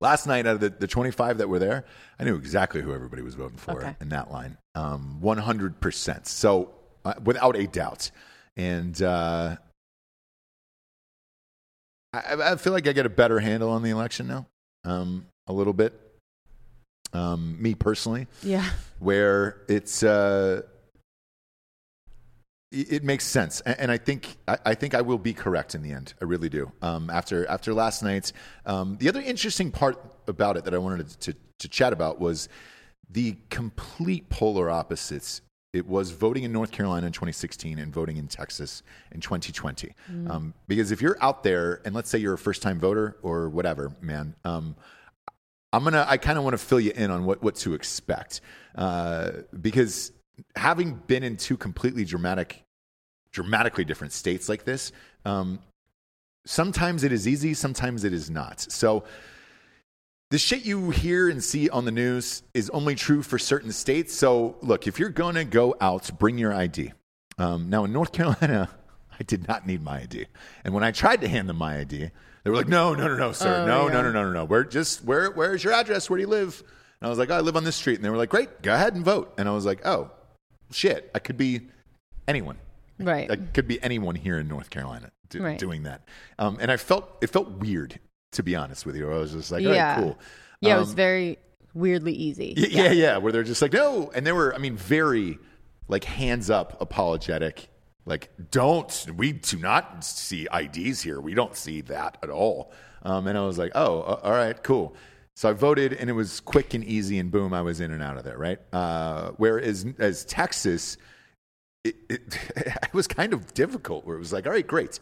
Last night, out of the, the 25 that were there, I knew exactly who everybody was voting for Okay. in that line. Um, 100%. So, uh, without a doubt. And uh, I, I feel like I get a better handle on the election now, um, a little bit. Um, me personally, yeah. where it's uh, it makes sense, and, and I think I, think I will be correct in the end. I really do. Um, after after last night's, um, the other interesting part about it that I wanted to, to to chat about was the complete polar opposites. It was voting in North Carolina in 2016 and voting in Texas in 2020. Um, because if you're out there and let's say you're a first time voter or whatever, man, um, I'm gonna. I kind of want to fill you in on what what to expect uh, because having been in two completely dramatic, dramatically different states like this, um, sometimes it is easy, sometimes it is not. So. The shit you hear and see on the news is only true for certain states. So, look, if you're going to go out, bring your ID. Um, now, in North Carolina, [LAUGHS] I did not need my ID. And when I tried to hand them my ID, they were like, no, no, no, no, sir. Oh, no, yeah. no, no, no, no, no. Where, just, where, where's your address? Where do you live? And I was like, oh, I live on this street. And they were like, great, go ahead and vote. And I was like, oh, shit, I could be anyone. Right. I could be anyone here in North Carolina do, Right. doing that. Um, and I felt, it felt weird, to be honest with you. I was just like, all Yeah. right, cool. Yeah, it Um, was very weirdly easy. Y- Yeah, yeah, where they're just like, no. And they were, I mean, very like hands up apologetic. Like, don't, we do not see IDs here. We don't see that at all. Um, and I was like, oh, uh, all right, cool. So I voted, and it was quick and easy, and boom, I was in and out of there, right? Uh, whereas as Texas, it, it, [LAUGHS] it was kind of difficult. Where it was like, all right, great.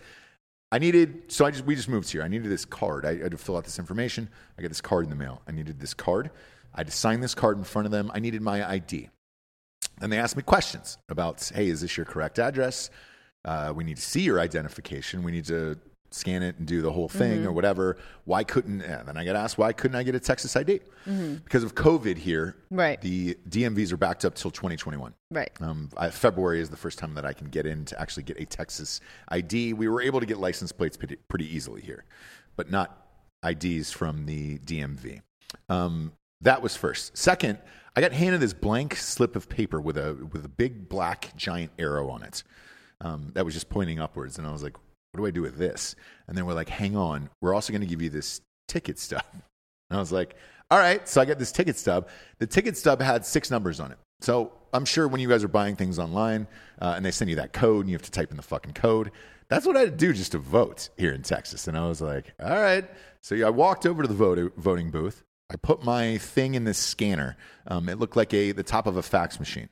I needed, so I just we just moved here. I needed this card. I, I had to fill out this information. I got this card in the mail. I needed this card. I had to sign this card in front of them. I needed my ID. And they asked me questions about, hey, is this your correct address? Uh, we need to see your identification. We need to scan it and do the whole thing or whatever. Why couldn't? And then I get asked, why couldn't I get a Texas ID? Because of COVID here, Right. The DMVs are backed up till 2021. Right. Um, I, February is the first time that I can get in to actually get a Texas ID. We were able to get license plates pretty, pretty easily here, but not IDs from the DMV. Um, that was first. Second, I got handed this blank slip of paper with a with a big black giant arrow on it. Um, that was just pointing upwards, and I was like, "What do I do with this?" And then we're like, "Hang on, we're also going to give you this ticket stub." [LAUGHS] And I was like, all right. So I get this ticket stub. The ticket stub had six numbers on it. So I'm sure when you guys are buying things online uh, and they send you that code and you have to type in the fucking code, that's what I had to do just to vote here in Texas. And I was like, all right. So yeah, I walked over to the vote, voting booth. I put my thing in this scanner. Um, it looked like a the top of a fax machine.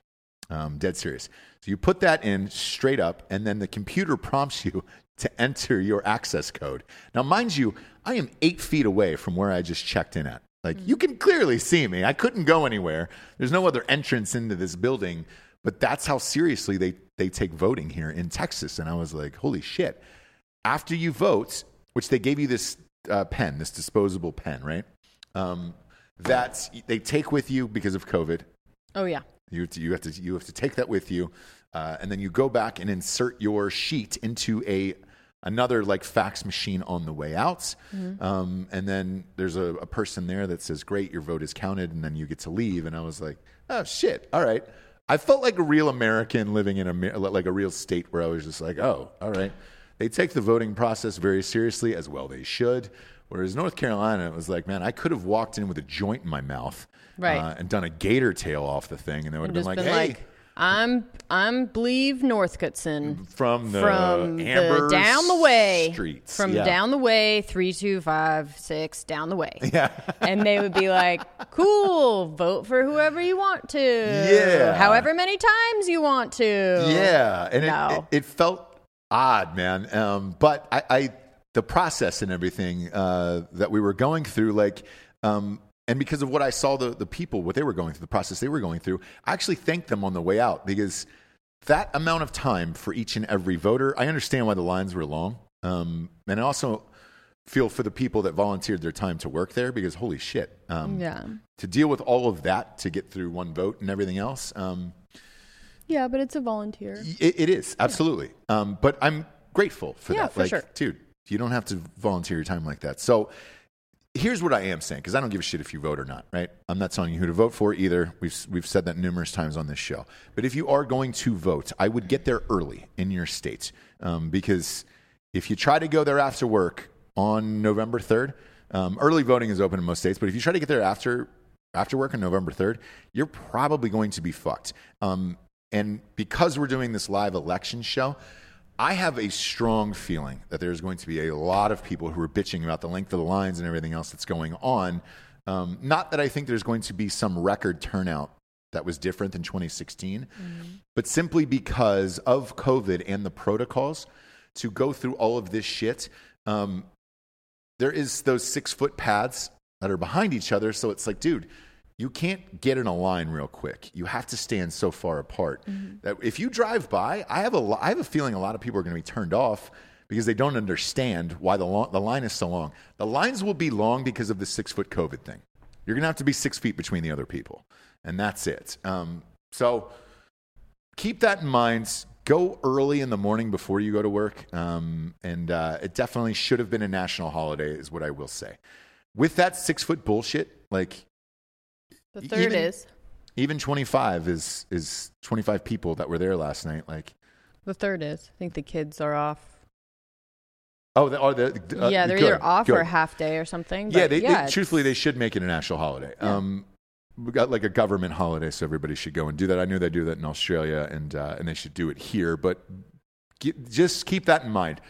Um, dead serious. So you put that in straight up, and then the computer [LAUGHS] prompts you to enter your access code. Now, mind you, I am eight feet away from where I just checked in at. Like you can clearly see me. I couldn't go anywhere. There's no other entrance into this building. But that's how seriously they they take voting here in Texas. And I was like, holy shit! After you vote, which they gave you this uh, pen, this disposable pen, right? Um, that they take with you because of COVID. Oh yeah. You have to, you have to, you have to take that with you, uh, and then you go back and insert your sheet into a another like fax machine on the way out. Um, and then there's a, a person there that says, "Great, your vote is counted," and then you get to leave. And I was like, "Oh shit! All right." I felt like a real American living in a like a real state where I was just like, "Oh, all right." They take the voting process very seriously, as well they should. Whereas North Carolina, it was like, man, I could have walked in with a joint in my mouth, Right. uh, and done a gator tail off the thing, and they would have been like, been "Hey, like, I'm I'm believe Northcoteson from the from Amber the down the way streets, from Yeah. down the way three two five six down the way. [LAUGHS] Yeah, and they would be like, "Cool, vote for whoever you want to. Yeah. however many times you want to. Yeah, and it, it, it felt odd, man. Um, but I, I, the process and everything uh, that we were going through, like, um, and because of what I saw the the people, what they were going through, the process they were going through, I actually thanked them on the way out because that amount of time for each and every voter, I understand why the lines were long, um, and I also feel for the people that volunteered their time to work there because holy shit, um, yeah, to deal with all of that to get through one vote and everything else. Um, yeah. But it's a volunteer. it, it is absolutely, um, but I'm grateful for Yeah, that. for like, sure. dude, you don't have to volunteer your time like that. So here's what I am saying because I don't give a shit if you vote or not. Right? I'm not telling you who to vote for either. We've we've said that numerous times on this show. But if you are going to vote, I would get there early in your state um, because if you try to go there after work on November 3rd, um, early voting is open in most states. But if you try to get there after after work on November 3rd, you're probably going to be fucked. Um, and because we're doing this live election show, I have a strong feeling that there's going to be a lot of people who are bitching about the length of the lines and everything else that's going on. Um, not that I think there's going to be some record turnout that was different than 2016, but simply because of COVID and the protocols to go through all of this shit. Um, there is those six foot paths that are behind each other. So it's like, dude, you can't get in a line real quick. You have to stand so far apart that if you drive by, I have a, I have a feeling a lot of people are going to be turned off because they don't understand why the, lo- the line is so long. The lines will be long because of the six foot COVID thing. You're going to have to be six feet between the other people, and that's it. Um, so keep that in mind. Go early in the morning before you go to work. Um, and uh, it definitely should have been a national holiday, is what I will say. With that six foot bullshit, like The third even- is even 25 is is 25 people that were there last night. Like, the third is. I think the kids are off. oh, the, oh the, uh, yeah, they're good, either off good. or half day or something. Yeah, they, yeah, they, truthfully, they should make it a national holiday. Um, we got like a government holiday, so everybody should go and do that. I knew they do that in Australia, and uh, and they should do it here. But ge- just keep that in mind.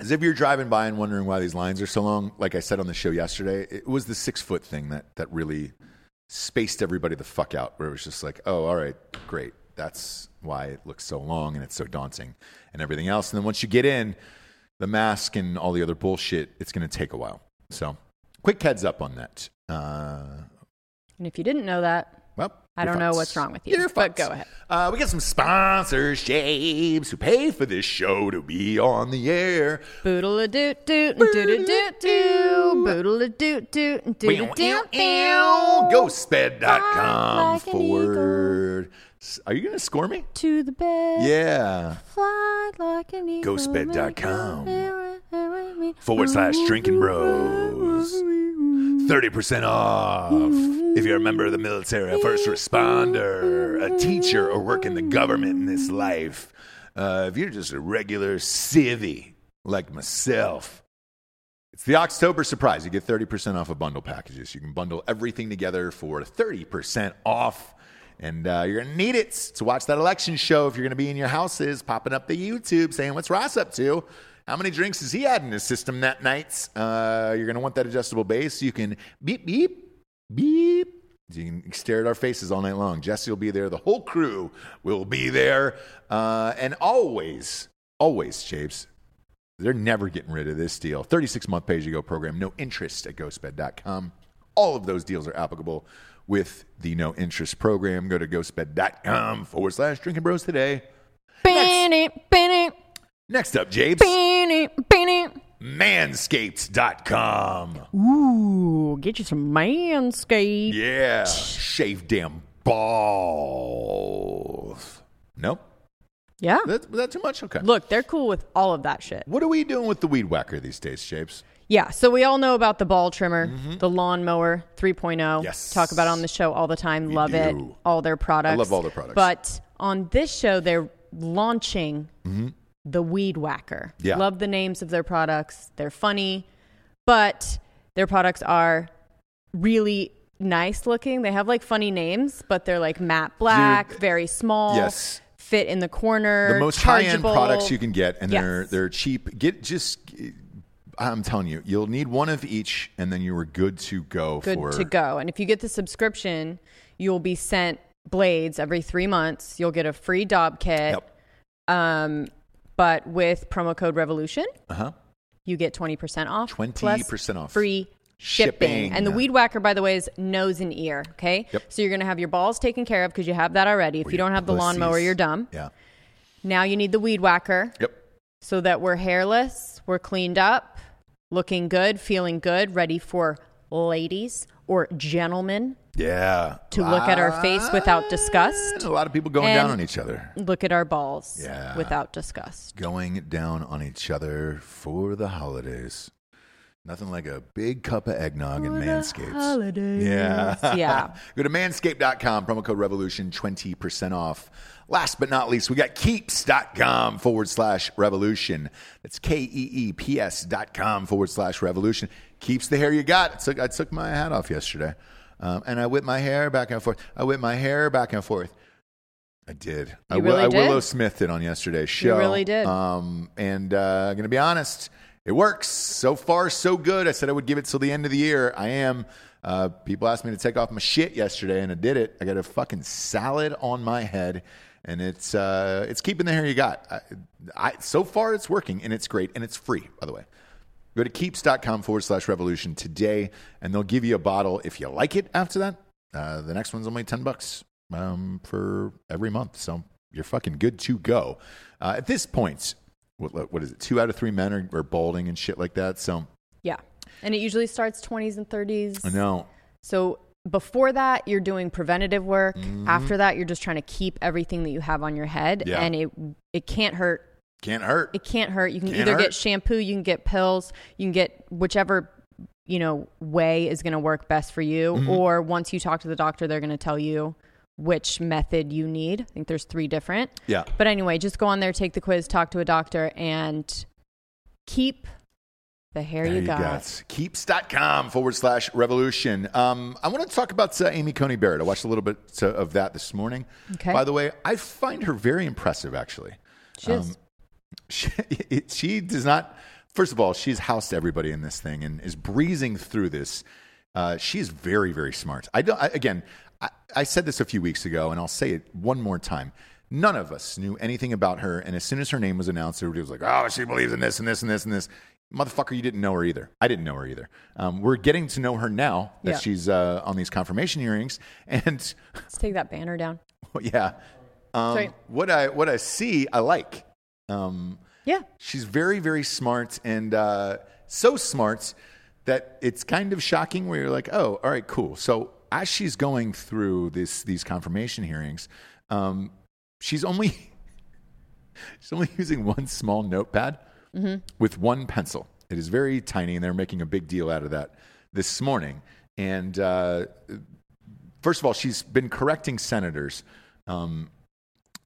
As if you're driving by and wondering why these lines are so long, like I said on the show yesterday, it was the six foot thing that, that really spaced everybody the fuck out, where it was just like, oh, all right, great. That's why it looks so long and it's so daunting and everything else. And then once you get in, the mask and all the other bullshit, it's going to take a while. So, quick heads up on that. Uh, And if you didn't know that, well, I don't know what's wrong with you, but go ahead. Uh, we got some sponsors, James, who pay for this show to be on the air. boodle a doot doot and doot a doot doot, boodle a doot doot and doot doot doot. Ghostbed.com Like forward. Are you going to score me? To the bed, Yeah. fly like an eagle. Ghostbed.com Forward slash drinking bros. 30% off if you're a member of the military, a first responder, a teacher, or work in the government in this life. Uh, if you're just a regular civvy like myself, it's the October surprise. You get 30% off of bundle packages. You can bundle everything together for 30% off. And uh, you're going to need it to watch that election show if you're going to be in your houses, popping up the YouTube saying, What's Ross up to? How many drinks has he had in his system that night? Uh, you're going to want that adjustable base. You can beep, beep, beep. You can stare at our faces all night long. Jesse will be there. The whole crew will be there. Uh, and always, always, Japes, they're never getting rid of this deal. 36 month pay as you go program, no interest at ghostbed.com. All of those deals are applicable with the no interest program. Go to ghostbed.com forward slash drinking bros today. Beanie, Next up, beanie. manscaped.com. Ooh, get you some manscaped. Yeah, shave damn balls. Nope. Yeah. That, was that too much? Okay. Look, they're cool with all of that shit. What are we doing with the weed whacker these days, Japes? Yeah, so we all know about the ball trimmer, the lawnmower 3.0. Mm-hmm. Yes. Talk about it on the show all the time. love it. All their products. love all their products. But on this show, they're launching the Weed Whacker. Mm-hmm. Yeah. Love the names of their products. They're funny, but their products are really nice looking. They have like funny names, but they're like matte black, Dude, very small. yes. Fit in the corner. the most high end products you can get, and they're they're cheap. Get just, I'm telling you, you'll need one of each, and then you are good to go. good for, to go. And if you get the subscription, you'll be sent blades every three months. You'll get a free Dopp kit. Yep. Um, but with promo code Revolution, Uh huh. you get twenty percent off. 20% off. Free shipping. Shipping. And the weed whacker, by the way, is nose and ear. Okay. Yep. So you're gonna have your balls taken care of because you have that already. If you don't have the lawnmower, you're dumb. Yeah. Now you need the weed whacker Yep. so that we're hairless, we're cleaned up, looking good, feeling good, ready for ladies or gentlemen Yeah. to look at our face without disgust, A lot of people going down on each other. look at our balls Yeah. without disgust. Going down on each other for the holidays. Nothing like a big cup of eggnog and Manscaped. Holidays. Yeah. Yeah. [LAUGHS] Go to manscaped.com, promo code revolution, 20% off. Last but not least, we got keeps.com forward slash revolution. That's K E E P S dot com forward slash revolution. Keeps the hair you got. I took, I took my hat off yesterday. Um, and I whipped my hair back and forth. I whipped my hair back and forth. I did. I, You wi- really I did? Willow it on yesterday's show. really did. Um, and uh, I'm going to be honest, it works. So far, so good. I said I would give it till the end of the year. I am. Uh, people asked me to take off my shit yesterday, and I did it. I got a fucking salad on my head, and it's uh, it's keeping the hair you got. I, I, so far, it's working, and it's great, and it's free, by the way. Go to keeps.com forward slash revolution today, and they'll give you a bottle if you like it after that. Uh, the next one's only 10 bucks um, for every month. So you're fucking good to go. Uh, at this point, what, what is it? Two out of three men are, are balding and shit like that. So Yeah. And it usually starts 20s and 30s. I know. So before that, you're doing preventative work. Mm-hmm. After that, you're just trying to keep everything that you have on your head. Yeah. And it it can't hurt Can't hurt. It can't hurt. You can Can't either hurt. get shampoo, you can get pills, you can get whichever you know way is going to work best for you. Mm-hmm. Or once you talk to the doctor, they're going to tell you which method you need. I think there's three different. Yeah. But anyway, just go on there, take the quiz, talk to a doctor, and keep the hair you you got. got. Keeps.com forward slash revolution. Um, I want to talk about uh, Amy Coney Barrett. I watched a little bit uh, of that this morning. Okay. By the way, I find her very impressive, actually. She is. Um, she, it, she does not first of all, she's housed everybody in this thing and is breezing through this. Uh, is very, very smart. I don't. I, again, I, I said this a few weeks ago, and I'll say it one more time. None of us knew anything about her, and as soon as her name was announced, everybody was like, "Oh, she believes in this and this and this and this." Motherfucker, you didn't know her either. I didn't know her either. Um, we're getting to know her now that Yeah. she's uh, on these confirmation hearings, [LAUGHS] and Let's take that banner down. [LAUGHS] yeah, um, Sorry. what I what I see, I like. Um, Yeah. She's very, very smart and uh, so smart that it's kind of shocking where you're like, oh, all right, cool. So as she's going through this these confirmation hearings, um, she's only [LAUGHS] she's only using one small notepad with one pencil. It is very tiny, and they're making a big deal out of that this morning. And uh, first of all, she's been correcting senators. Um,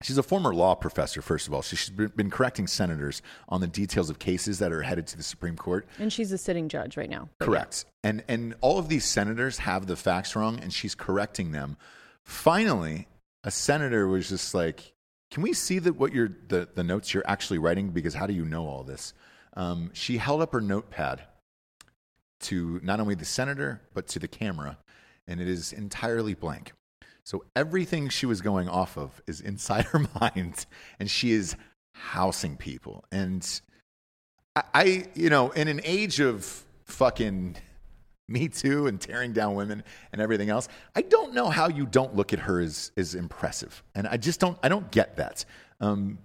she's a former law professor, first of all. She's been correcting senators on the details of cases that are headed to the Supreme Court. And she's a sitting judge right now. But yeah. Correct. And and all of these senators have the facts wrong and she's correcting them. Finally, a senator was just like, "Can we see that what you're the the notes you're actually writing because how do you know all this?" Um, she held up her notepad to not only the senator but to the camera and it is entirely blank. So everything she was going off of is inside her [LAUGHS] mind and she is housing people and I- I, you know, in an age of fucking Me Too and tearing down women and everything else, I don't know how you don't look at her as, as impressive. And I just don't, I don't get that. Um,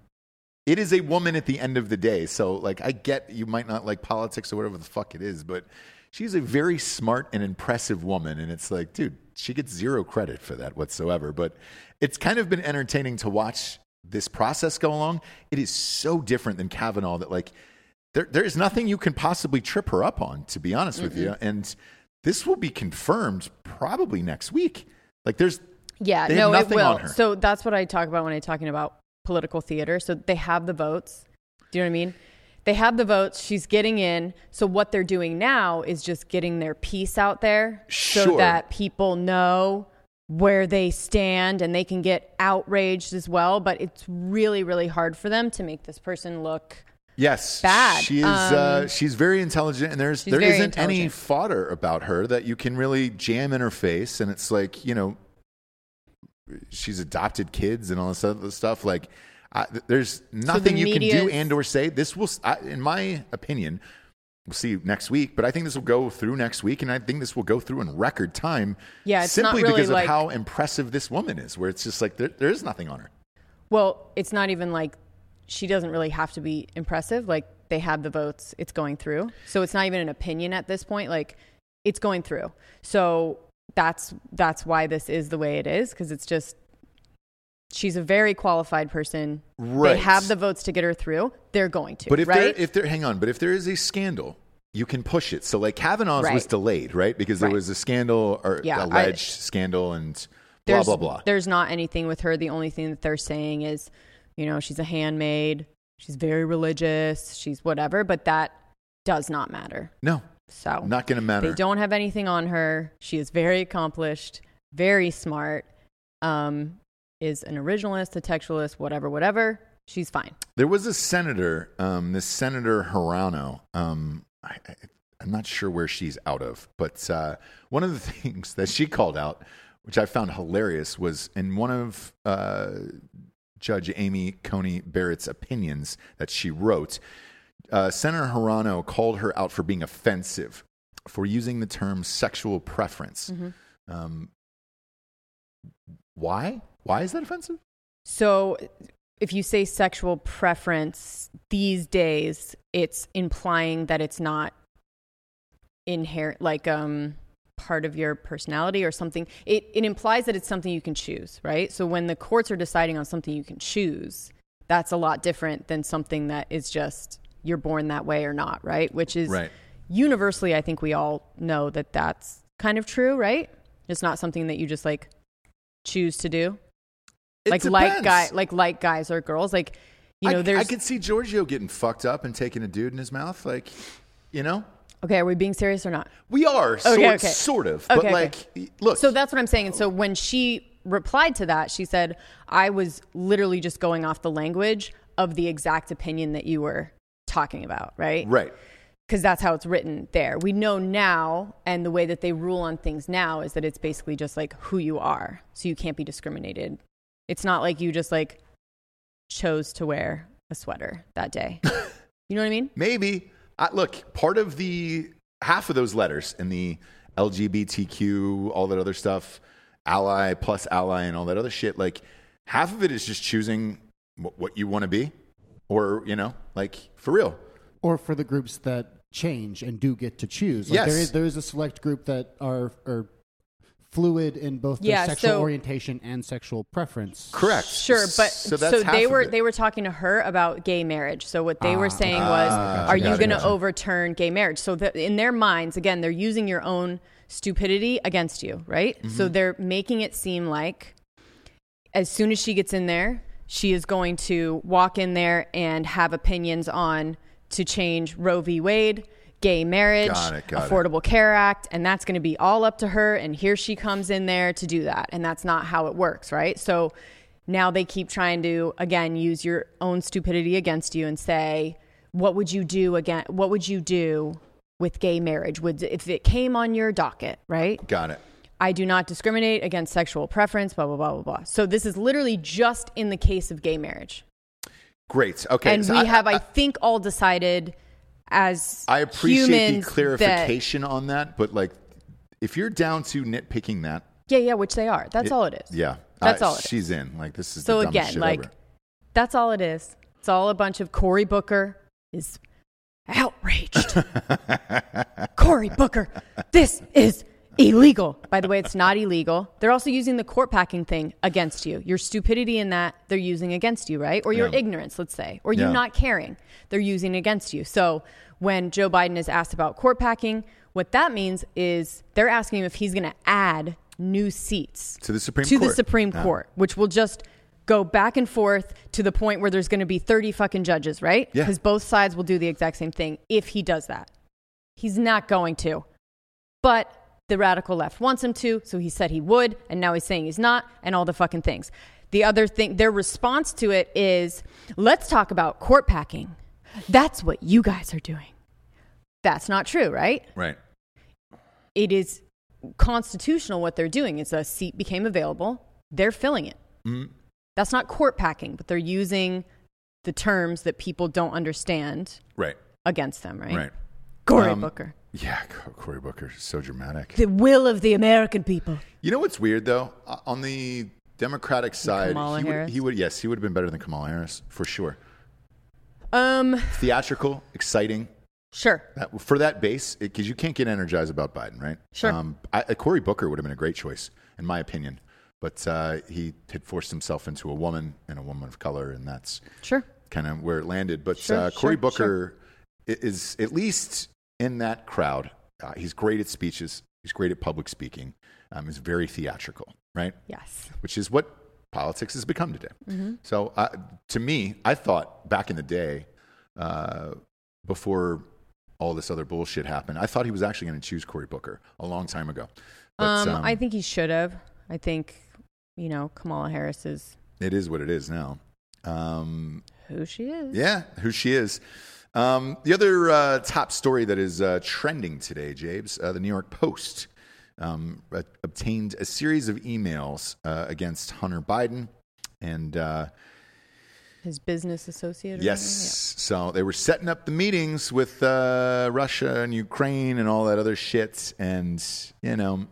it is a woman at the end of the day. So, like, I get you might not like politics or whatever the fuck it is, but she's a very smart and impressive woman. And it's like, dude, she gets zero credit for that whatsoever. But it's kind of been entertaining to watch this process go along. It is so different than Kavanaugh that, like, there, there's nothing you can possibly trip her up on, to be honest with you. And this will be confirmed probably next week. Like, there's Yeah, no, it will. So that's what I talk about when I'm talking about political theater. So they have the votes. Do you know what I mean? They have the votes. She's getting in. So what they're doing now is just getting their piece out there so Sure. that people know where they stand and they can get outraged as well. But it's really, really hard for them to make this person look. Yes, bad. She is. uh, she's very intelligent, and there's there Um, isn't any fodder about her that you can really jam in her face. And it's like you know, she's adopted kids and all this other stuff. Like, I, there's nothing you can do and or say. This will, I, in my opinion, we'll see next week. But I think this will go through next week, and I think this will go through in record time. Yeah, simply really because like- of how impressive this woman is. Where it's just like there, there is nothing on her. Well, it's not even like she doesn't really have to be impressive. Like they have the votes, it's going through. So it's not even an opinion at this point. Like it's going through. So that's that's why this is the way it is because it's just she's a very qualified person. Right. They have the votes to get her through. They're going to. But if right? there, if there, hang on. But if there is a scandal, you can push it. So like Kavanaugh's was delayed, right? Because there Right. was a scandal or Yeah, I- alleged scandal and blah blah blah. There's not anything with her. The only thing that they're saying is, you know, she's a handmaid. She's very religious. She's whatever. But that does not matter. No, So not going to matter. They don't have anything on her. She is very accomplished, very smart, um, is an originalist, a textualist, whatever, whatever. She's fine. There was a senator, um, this Senator Hirono. Um, I, I, I'm not sure where she's out of, but uh, one of the [LAUGHS] things that she called out, which I found hilarious, was in one of uh, Judge Amy Coney Barrett's opinions that she wrote. Uh, Senator Hirono called her out for being offensive for using the term sexual preference. Um, why? Why is that offensive? So if you say sexual preference these days, it's implying that it's not inherent, like um, part of your personality or something. It, it implies that it's something you can choose, right? So when the courts are deciding on something you can choose, that's a lot different than something that is just you're born that way or not, right? Which is Right. universally, I think we all know that that's kind of true, right? It's not something that you just like choose to do It like like guy like like guys or girls like you know I, there's I could see Giorgio getting fucked up and taking a dude in his mouth, like, you know. Okay are we being serious or not We are sort, Okay, okay. sort of, but Okay, okay. like, look. so that's what i'm saying and so when she replied to that she said i was literally just going off the language of the exact opinion that you were talking about right right. because that's how it's written there. We know now, and the way that they rule on things now is that it's basically just like who you are. So you can't be discriminated. It's not like you just like chose to wear a sweater that day. [LAUGHS] you know what I mean? Maybe. Uh, look, part of the half of those letters in the LGBTQ, all that other stuff, ally plus ally, and all that other shit, like half of it is just choosing what, what you want to be, or you know, like for real. or for the groups that change and do get to choose. Like Yes. there is there is a select group that are are fluid in both their Yeah, sexual so- orientation and sexual preference. Correct. Sure, but so so, that's half they were they were talking to her about gay marriage. So what they were saying was, Ah, are you gotcha, going to gotcha. overturn gay marriage? So that in their minds, again, they're using your own stupidity against you, right? Mm-hmm. So they're making it seem like as soon as she gets in there, she is going to walk in there and have opinions on to change Roe v. Wade, gay marriage, Got it, got it. Affordable Care Act, and that's going to be all up to her. And here she comes in there to do that. And that's not how it works, right? So now they keep trying to, again, use your own stupidity against you and say, what would you do again? What would you do with gay marriage? Would, if it came on your docket, right? Got it. I do not discriminate against sexual preference, blah, blah, blah, blah, blah. So this is literally just in the case of gay marriage. Great. Okay. and so we I- have, I, I, think, all decided as I appreciate the that- clarification on that, but like, if you're down to nitpicking that, yeah, yeah, which they are. That's all it is. yeah, That's uh, all it is. she's in. Like, this is So the again, shit like ever. that's all it is. It's all a bunch of Cory Booker is outraged. [LAUGHS] Cory Booker, this is illegal. By the way, it's not illegal. They're also using the court packing thing against you. Your stupidity in that they're using against you, right? Or your Yeah. ignorance, let's say, or you Yeah. not caring. They're using against you. So when Joe Biden is asked about court packing, what that means is they're asking him if he's going to add new seats To the Supreme to Court. the Supreme Yeah. Court, which will just go back and forth to the point where there's going to be 30 fucking judges, right? Yeah. Because both sides will do the exact same thing if he does that. He's not going to. But the radical left wants him to, so he said he would, and now he's saying he's not, and all the fucking things. The other thing, their response to it is let's talk about court packing. That's what you guys are doing. That's not true, right? Right. it is constitutional what they're doing. It's a seat became available, they're filling it. Mhm. That's not court packing, but they're using the terms that people don't understand Right. against them, right? Right. Cory Um, Booker. Yeah, [LAUGHS] Cory Booker is so dramatic. The will of the American people. You know what's weird though? On the Democratic side, Kamala he would, he would yes, he would have been better than Kamala Harris for sure. Um, Theatrical, exciting. sure. That, for that base, because you can't get energized about Biden, right? Sure. Um, I, uh, Cory Booker would have been a great choice, in my opinion, but uh, he had forced himself into a woman and a woman of color, and that's Sure. kind of where it landed. But Sure, uh, Cory sure, Booker i is at least in that crowd. Uh, he's great at speeches. He's great at public speaking. Um, he's very theatrical, right? Yes. Which is what politics has become today. Mm-hmm. So uh, to me, I thought back in the day, uh, before all this other bullshit happened, I thought he was actually going to choose Cory Booker a long time ago. But Um, I think he should have. I think, you know, Kamala Harris is it is what it is now. Um, who she is. Yeah, who she is. Um, the other uh, top story that is uh, trending today, Jabes, uh, the New York Post um, uh, obtained a series of emails uh, against Hunter Biden. And uh, His business associate. yes, so they were setting up the meetings with uh, Russia and Ukraine and all that other shit. And, you know,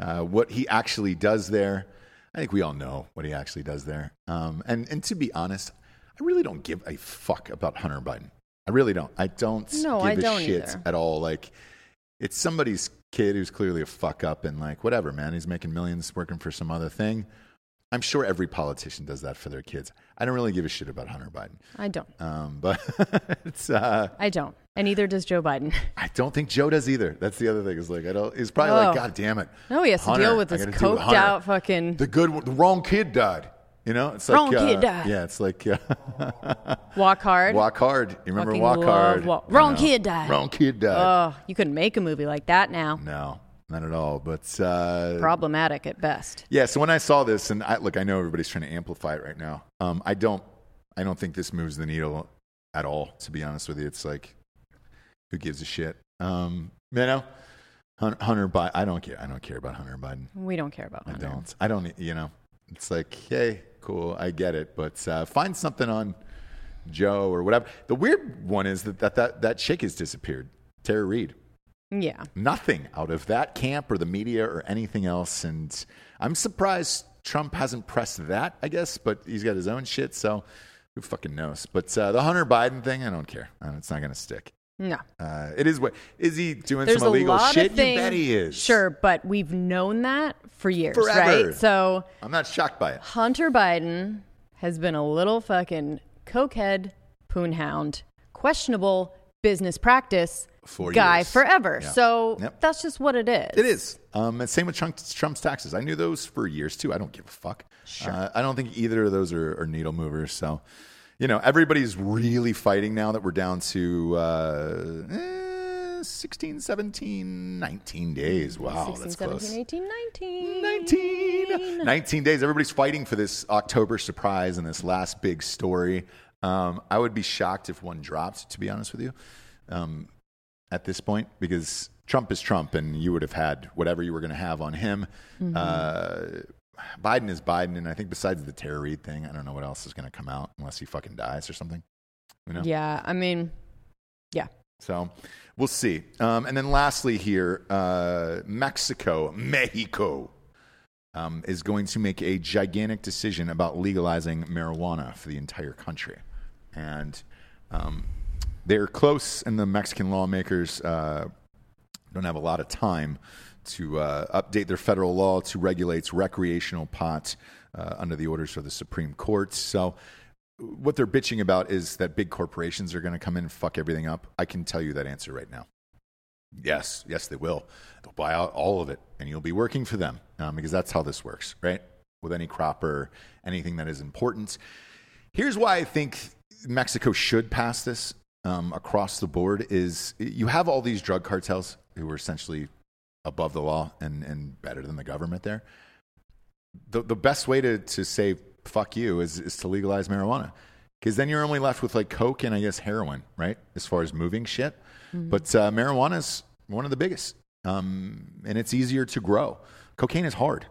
uh, what he actually does there. I think we all know what he actually does there. Um, and, and to be honest, I really don't give a fuck about Hunter Biden. I really don't. I don't No, give I a don't shit either. at all. Like, it's somebody's kid who's clearly a fuck up and like, whatever, man. He's making millions working for some other thing. I'm sure every politician does that for their kids. I don't really give a shit about Hunter Biden. I don't. Um, [LAUGHS] but it's, uh, I don't. And neither does Joe Biden. [LAUGHS] I don't think Joe does either. That's the other thing. Is like I don't. He's probably Oh. like, God damn it. No, he has to deal with this gotta deal with coked out fucking. The good, the wrong kid died. You know, it's like Wrong uh, kid died. Yeah, it's like uh, [LAUGHS] Walk hard. walk hard. You remember Fucking walk love hard? Walk- You Wrong know, kid died. Wrong kid died. Oh, you couldn't make a movie like that now. no, not at all. But uh, Problematic at best. yeah. So when I saw this, and I, look, I know everybody's trying to amplify it right now. Um, I don't. I don't think this moves the needle at all. To be honest with you, it's like Who gives a shit? Um, you know, Hunter, Hunter Biden. I don't care. I don't care about Hunter Biden. We don't care about I Hunter. don't. I don't. You know, it's like, hey, cool. I get it, but uh, find something on Joe or whatever. The weird one is that that that, that chick has disappeared. Tara Reade. Yeah. Nothing out of that camp or the media or anything else, and I'm surprised Trump hasn't pressed that. I guess, but he's got his own shit, so who fucking knows? But uh, the Hunter Biden thing, I don't care. Uh, It's not going to stick. No. Uh, it is what is he doing There's some illegal shit? things. You bet he is. Sure, but we've known that for years, Forever. right? So I'm not shocked by it. Hunter Biden has been a little fucking cokehead, poonhound, questionable business practice For guy years. forever. Yeah. So Yep. that's just what it is. It is. Um, and same with Trump's, Trump's taxes. I knew those for years too. I don't give a fuck. Sure. Uh, I don't think either of those are, are needle movers. So, you know, everybody's really fighting now that we're down to uh, eh, 16, 17, 19 days. Wow, 16, that's 17, close. 18, 19. 19. 19 days. Everybody's fighting for this October surprise and this last big story. Um, I would be shocked if one dropped, to be honest with you, um, at this point, because Trump is Trump and you would have had whatever you were going to have on him. Uh, Biden is Biden. And I think besides the Tara Reade thing, I don't know what else is going to come out unless he fucking dies or something. You know? Yeah, I mean, yeah. So we'll see. Um, and then lastly, here, uh, Mexico, Mexico, um, is going to make a gigantic decision about legalizing marijuana for the entire country. And um, they're close, and the Mexican lawmakers uh, don't have a lot of time to uh, update their federal law to regulate recreational pot uh, under the orders of the Supreme Court. So, what they're bitching about is that big corporations are going to come in and fuck everything up. I can tell you that answer right now. Yes, yes, they will. They'll buy out all of it, and you'll be working for them um, because that's how this works, right? With any crop or anything that is important. Here's why I think Mexico should pass this um, across the board: is you have all these drug cartels who are essentially above the law and, and better than the government there. The, the best way to, to say fuck you is, is to legalize marijuana. Because then you're only left with like coke and I guess heroin, right? As far as moving shit. But uh, marijuana is one of the biggest. Um, and it's easier to grow. Cocaine is hard.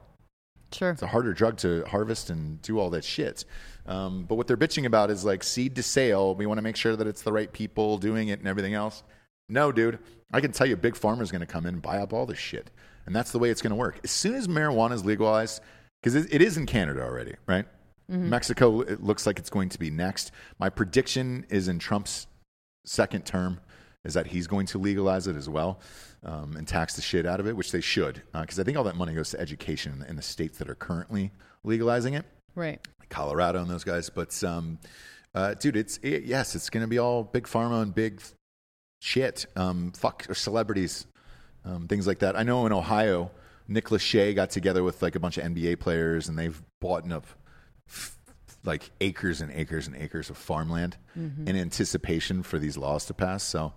Sure. It's a harder drug to harvest and do all that shit. Um, but what they're bitching about is like seed to sale. We want to make sure that it's the right people doing it and everything else. No, dude. I can tell you, big pharma's going to come in and buy up all this shit, and that's the way it's going to work. As soon as marijuana is legalized, because it, it is in Canada already, right? Mexico, it looks like it's going to be next. My prediction is in Trump's second term is that he's going to legalize it as well um, and tax the shit out of it, which they should, because I think all that money goes to education in the, in the states that are currently legalizing it, Right. like Colorado and those guys. But um, uh, dude, it's it, yes, it's going to be all big pharma and big shit, um, fuck or celebrities, um, things like that. I know in Ohio, Nick Lachey got together with like a bunch of NBA players, and they've bought up f- like acres and acres and acres of farmland in anticipation for these laws to pass. So,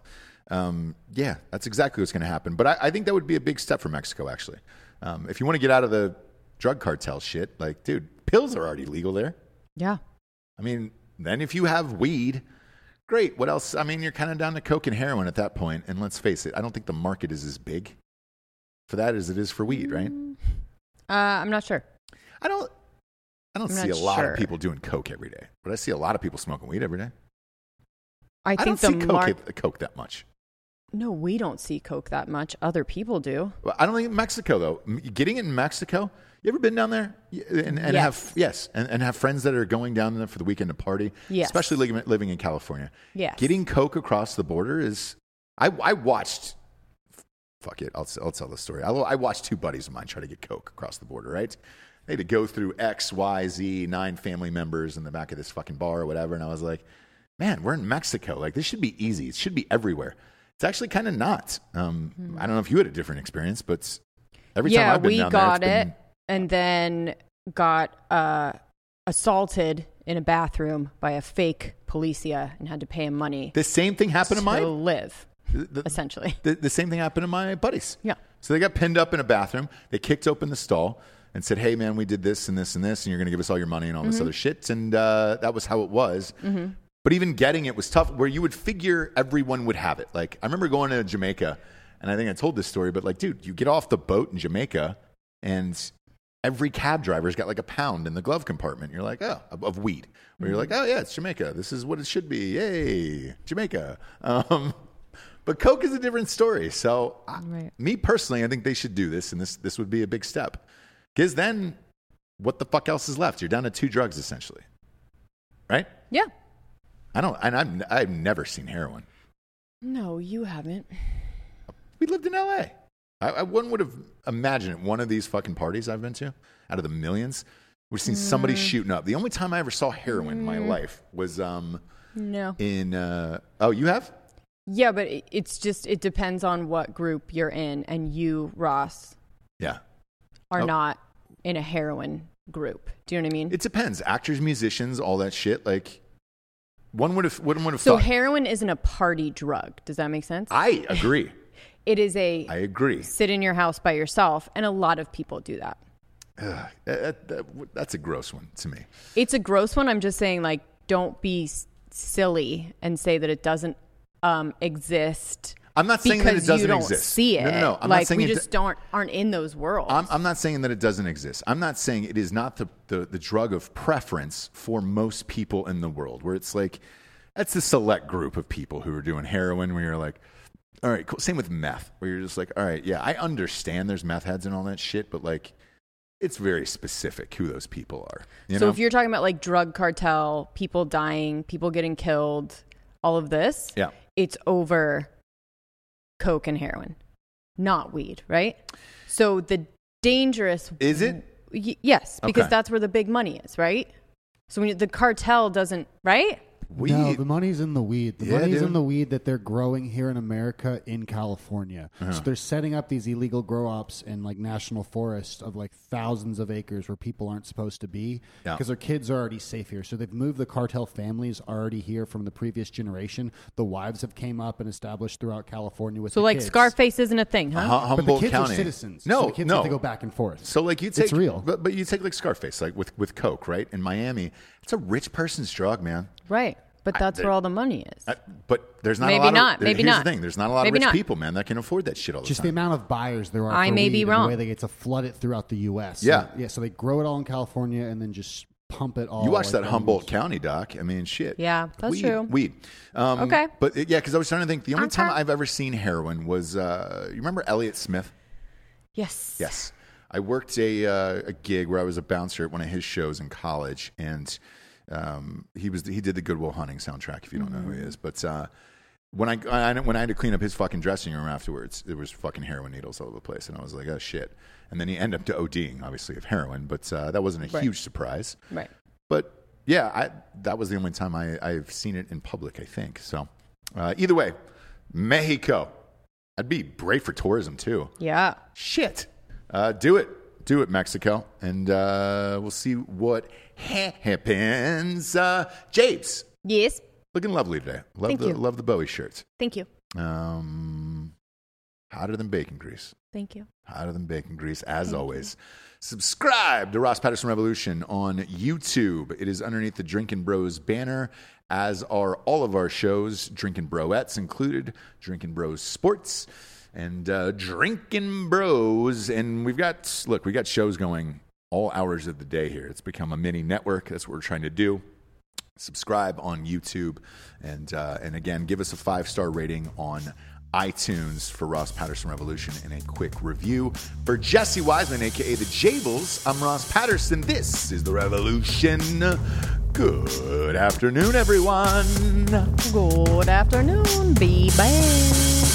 um, yeah, that's exactly what's going to happen. But I, I think that would be a big step for Mexico, actually. Um, if you want to get out of the drug cartel shit, like, dude, pills are already legal there. Yeah. I mean, then if you have weed, great. What else? I mean, you're kind of down to coke and heroin at that point. And let's face it, I don't think the market is as big for that as it is for weed, right? Uh, I'm not sure. I don't. I don't I'm see a lot sure. of people doing coke every day, but I see a lot of people smoking weed every day. I I, think don't the see coke, mark. coke that much. No, we don't see Coke that much. Other people do. Well, I don't think in Mexico though. Getting it in Mexico. You ever been down there and, and Yes. have yes and, and have friends that are going down there for the weekend to party? Yes. especially living, living in California. Yes. Getting coke across the border is. I I watched. Fuck it, I'll I'll tell the story. I, I watched two buddies of mine try to get coke across the border. Right, they had to go through X, Y, Z, nine family members in the back of this fucking bar or whatever, and I was like, man, we're in Mexico. Like this should be easy. It should be everywhere. It's actually kind of not. Um, I don't know if you had a different experience, but every time I've been we down got there, it, it's been- and then got uh, assaulted in a bathroom by a fake policia and had to pay him money the same thing happened to to my live, the, essentially. the, the same thing happened to my buddies. Yeah. So they got pinned up in a bathroom. They kicked open the stall and said, "Hey, man, we did this and this and this, and you're going to give us all your money and all Mm-hmm. this other shit." And uh, that was how it was. But even getting it was tough. Where you would figure everyone would have it. Like I remember going to Jamaica, and I think I told this story. But like, dude, you get off the boat in Jamaica, and every cab driver's got like a pound in the glove compartment. You're like, oh, of, of weed. Where you're like, oh yeah, it's Jamaica. This is what it should be. Yay, Jamaica. Um, [LAUGHS] but Coke is a different story. So, I- Right. me personally, I think they should do this, and this this would be a big step. Because then, what the fuck else is left? You're down to two drugs essentially, right? Yeah. I don't, and I've I've never seen heroin. No, you haven't. We lived in L.A. I, I one would have imagined at one of these fucking parties I've been to, out of the millions, we've seen somebody shooting up. The only time I ever saw heroin in my life was um No. in uh oh you have Yeah, but it- it's just it depends on what group you're in, and you, Ross, yeah. are Oh. not in a heroin group. Do you know what I mean? It depends. Actors, musicians, all that shit. Like one would have wouldn't one would have so thought. heroin isn't a party drug. Does that make sense? I agree. It is a I agree. sit in your house by yourself, and a lot of people do that. Ugh, that- that- that's a gross one to me. It's a gross one. I'm just saying, like, don't be s- silly and say that it doesn't um, exist. I'm not saying that it doesn't you don't exist. see it. No, no, no. I'm not like saying we it do- just don't aren't in those worlds. I'm, I'm not saying that it doesn't exist. I'm not saying it is not the, the, the drug of preference for most people in the world, where it's like, that's a select group of people who are doing heroin where you're like, all right, cool. Same with meth, where you're just like, all right, yeah, I understand there's meth heads and all that shit, but like, it's very specific who those people are. You so know? if you're talking about like drug cartel, people dying, people getting killed, all of this, yeah. it's over coke and heroin, not weed, right? So the dangerous Is it? Y- yes, because Okay. that's where the big money is, right? So when you, the cartel doesn't, right? We, no, the money's in the weed. The Yeah, money's dude. in the weed that they're growing here in America in California. Uh-huh. So they're setting up these illegal grow ops in like national forests of like thousands of acres where people aren't supposed to be Yeah. because their kids are already safe here. So they've moved the cartel families already here from the previous generation. The wives have came up and established throughout California with So the like kids. Scarface isn't a thing, huh? Hu- But the kids County. are citizens. No, so the kids no. have to go back and forth. So like you take It's real. but but you take like Scarface, like with with Coke, right? In Miami, it's a rich person's drug, man. right. But that's there- where all the money is. Uh, but there's not Maybe a lot not, Of, maybe here's not. the thing: there's not a lot Maybe of rich not. people, man, that can afford that shit all the time. Just time. the amount of buyers there are. I for may weed be wrong. The way they get to flood it throughout the U.S. So, Yeah. yeah. So they grow it all in California and then just pump it all. you watched like that Humboldt animals. County doc. I mean, shit. Yeah, that's weed, true. Weed. Um, Okay. But yeah, because I was trying to think. The only time I've ever seen heroin was uh, you remember Elliott Smith? yes. Yes. I worked a, uh, a gig where I was a bouncer at one of his shows in college, and um, he was he did the Goodwill Hunting soundtrack. If you don't know who he is, but uh, when I, I when I had to clean up his fucking dressing room afterwards, there was fucking heroin needles all over the place, and I was like, oh shit. And then he ended up to ODing, obviously of heroin, but uh, that wasn't a Right. huge surprise. Right. But yeah, I, that was the only time I, I've seen it in public. I think so. Uh, either way, Mexico. I'd be great for tourism too. Yeah. Shit. Uh, do it. Do it, Mexico. And uh, we'll see what ha- happens. Uh, Japes, Yes. looking lovely today. Love Thank the you. love the Bowie shirts. Thank you. Um, hotter than bacon grease. Thank you. Hotter than bacon grease, as always. Subscribe to Ross Patterson Revolution on YouTube. It is underneath the Drinking Bros banner, as are all of our shows, Drinking Broettes included, Drinking Bros Sports, and uh, Drinking Bros. And we've got, look, we got shows going all hours of the day here. It's become a mini network. That's what we're trying to do subscribe on YouTube, and uh, and again, give us a five star rating on iTunes for Ross Patterson Revolution and a quick review for Jesse Wiseman, aka the Jables. I'm Ross Patterson. This is the Revolution. Good afternoon, everyone. Good afternoon, baby.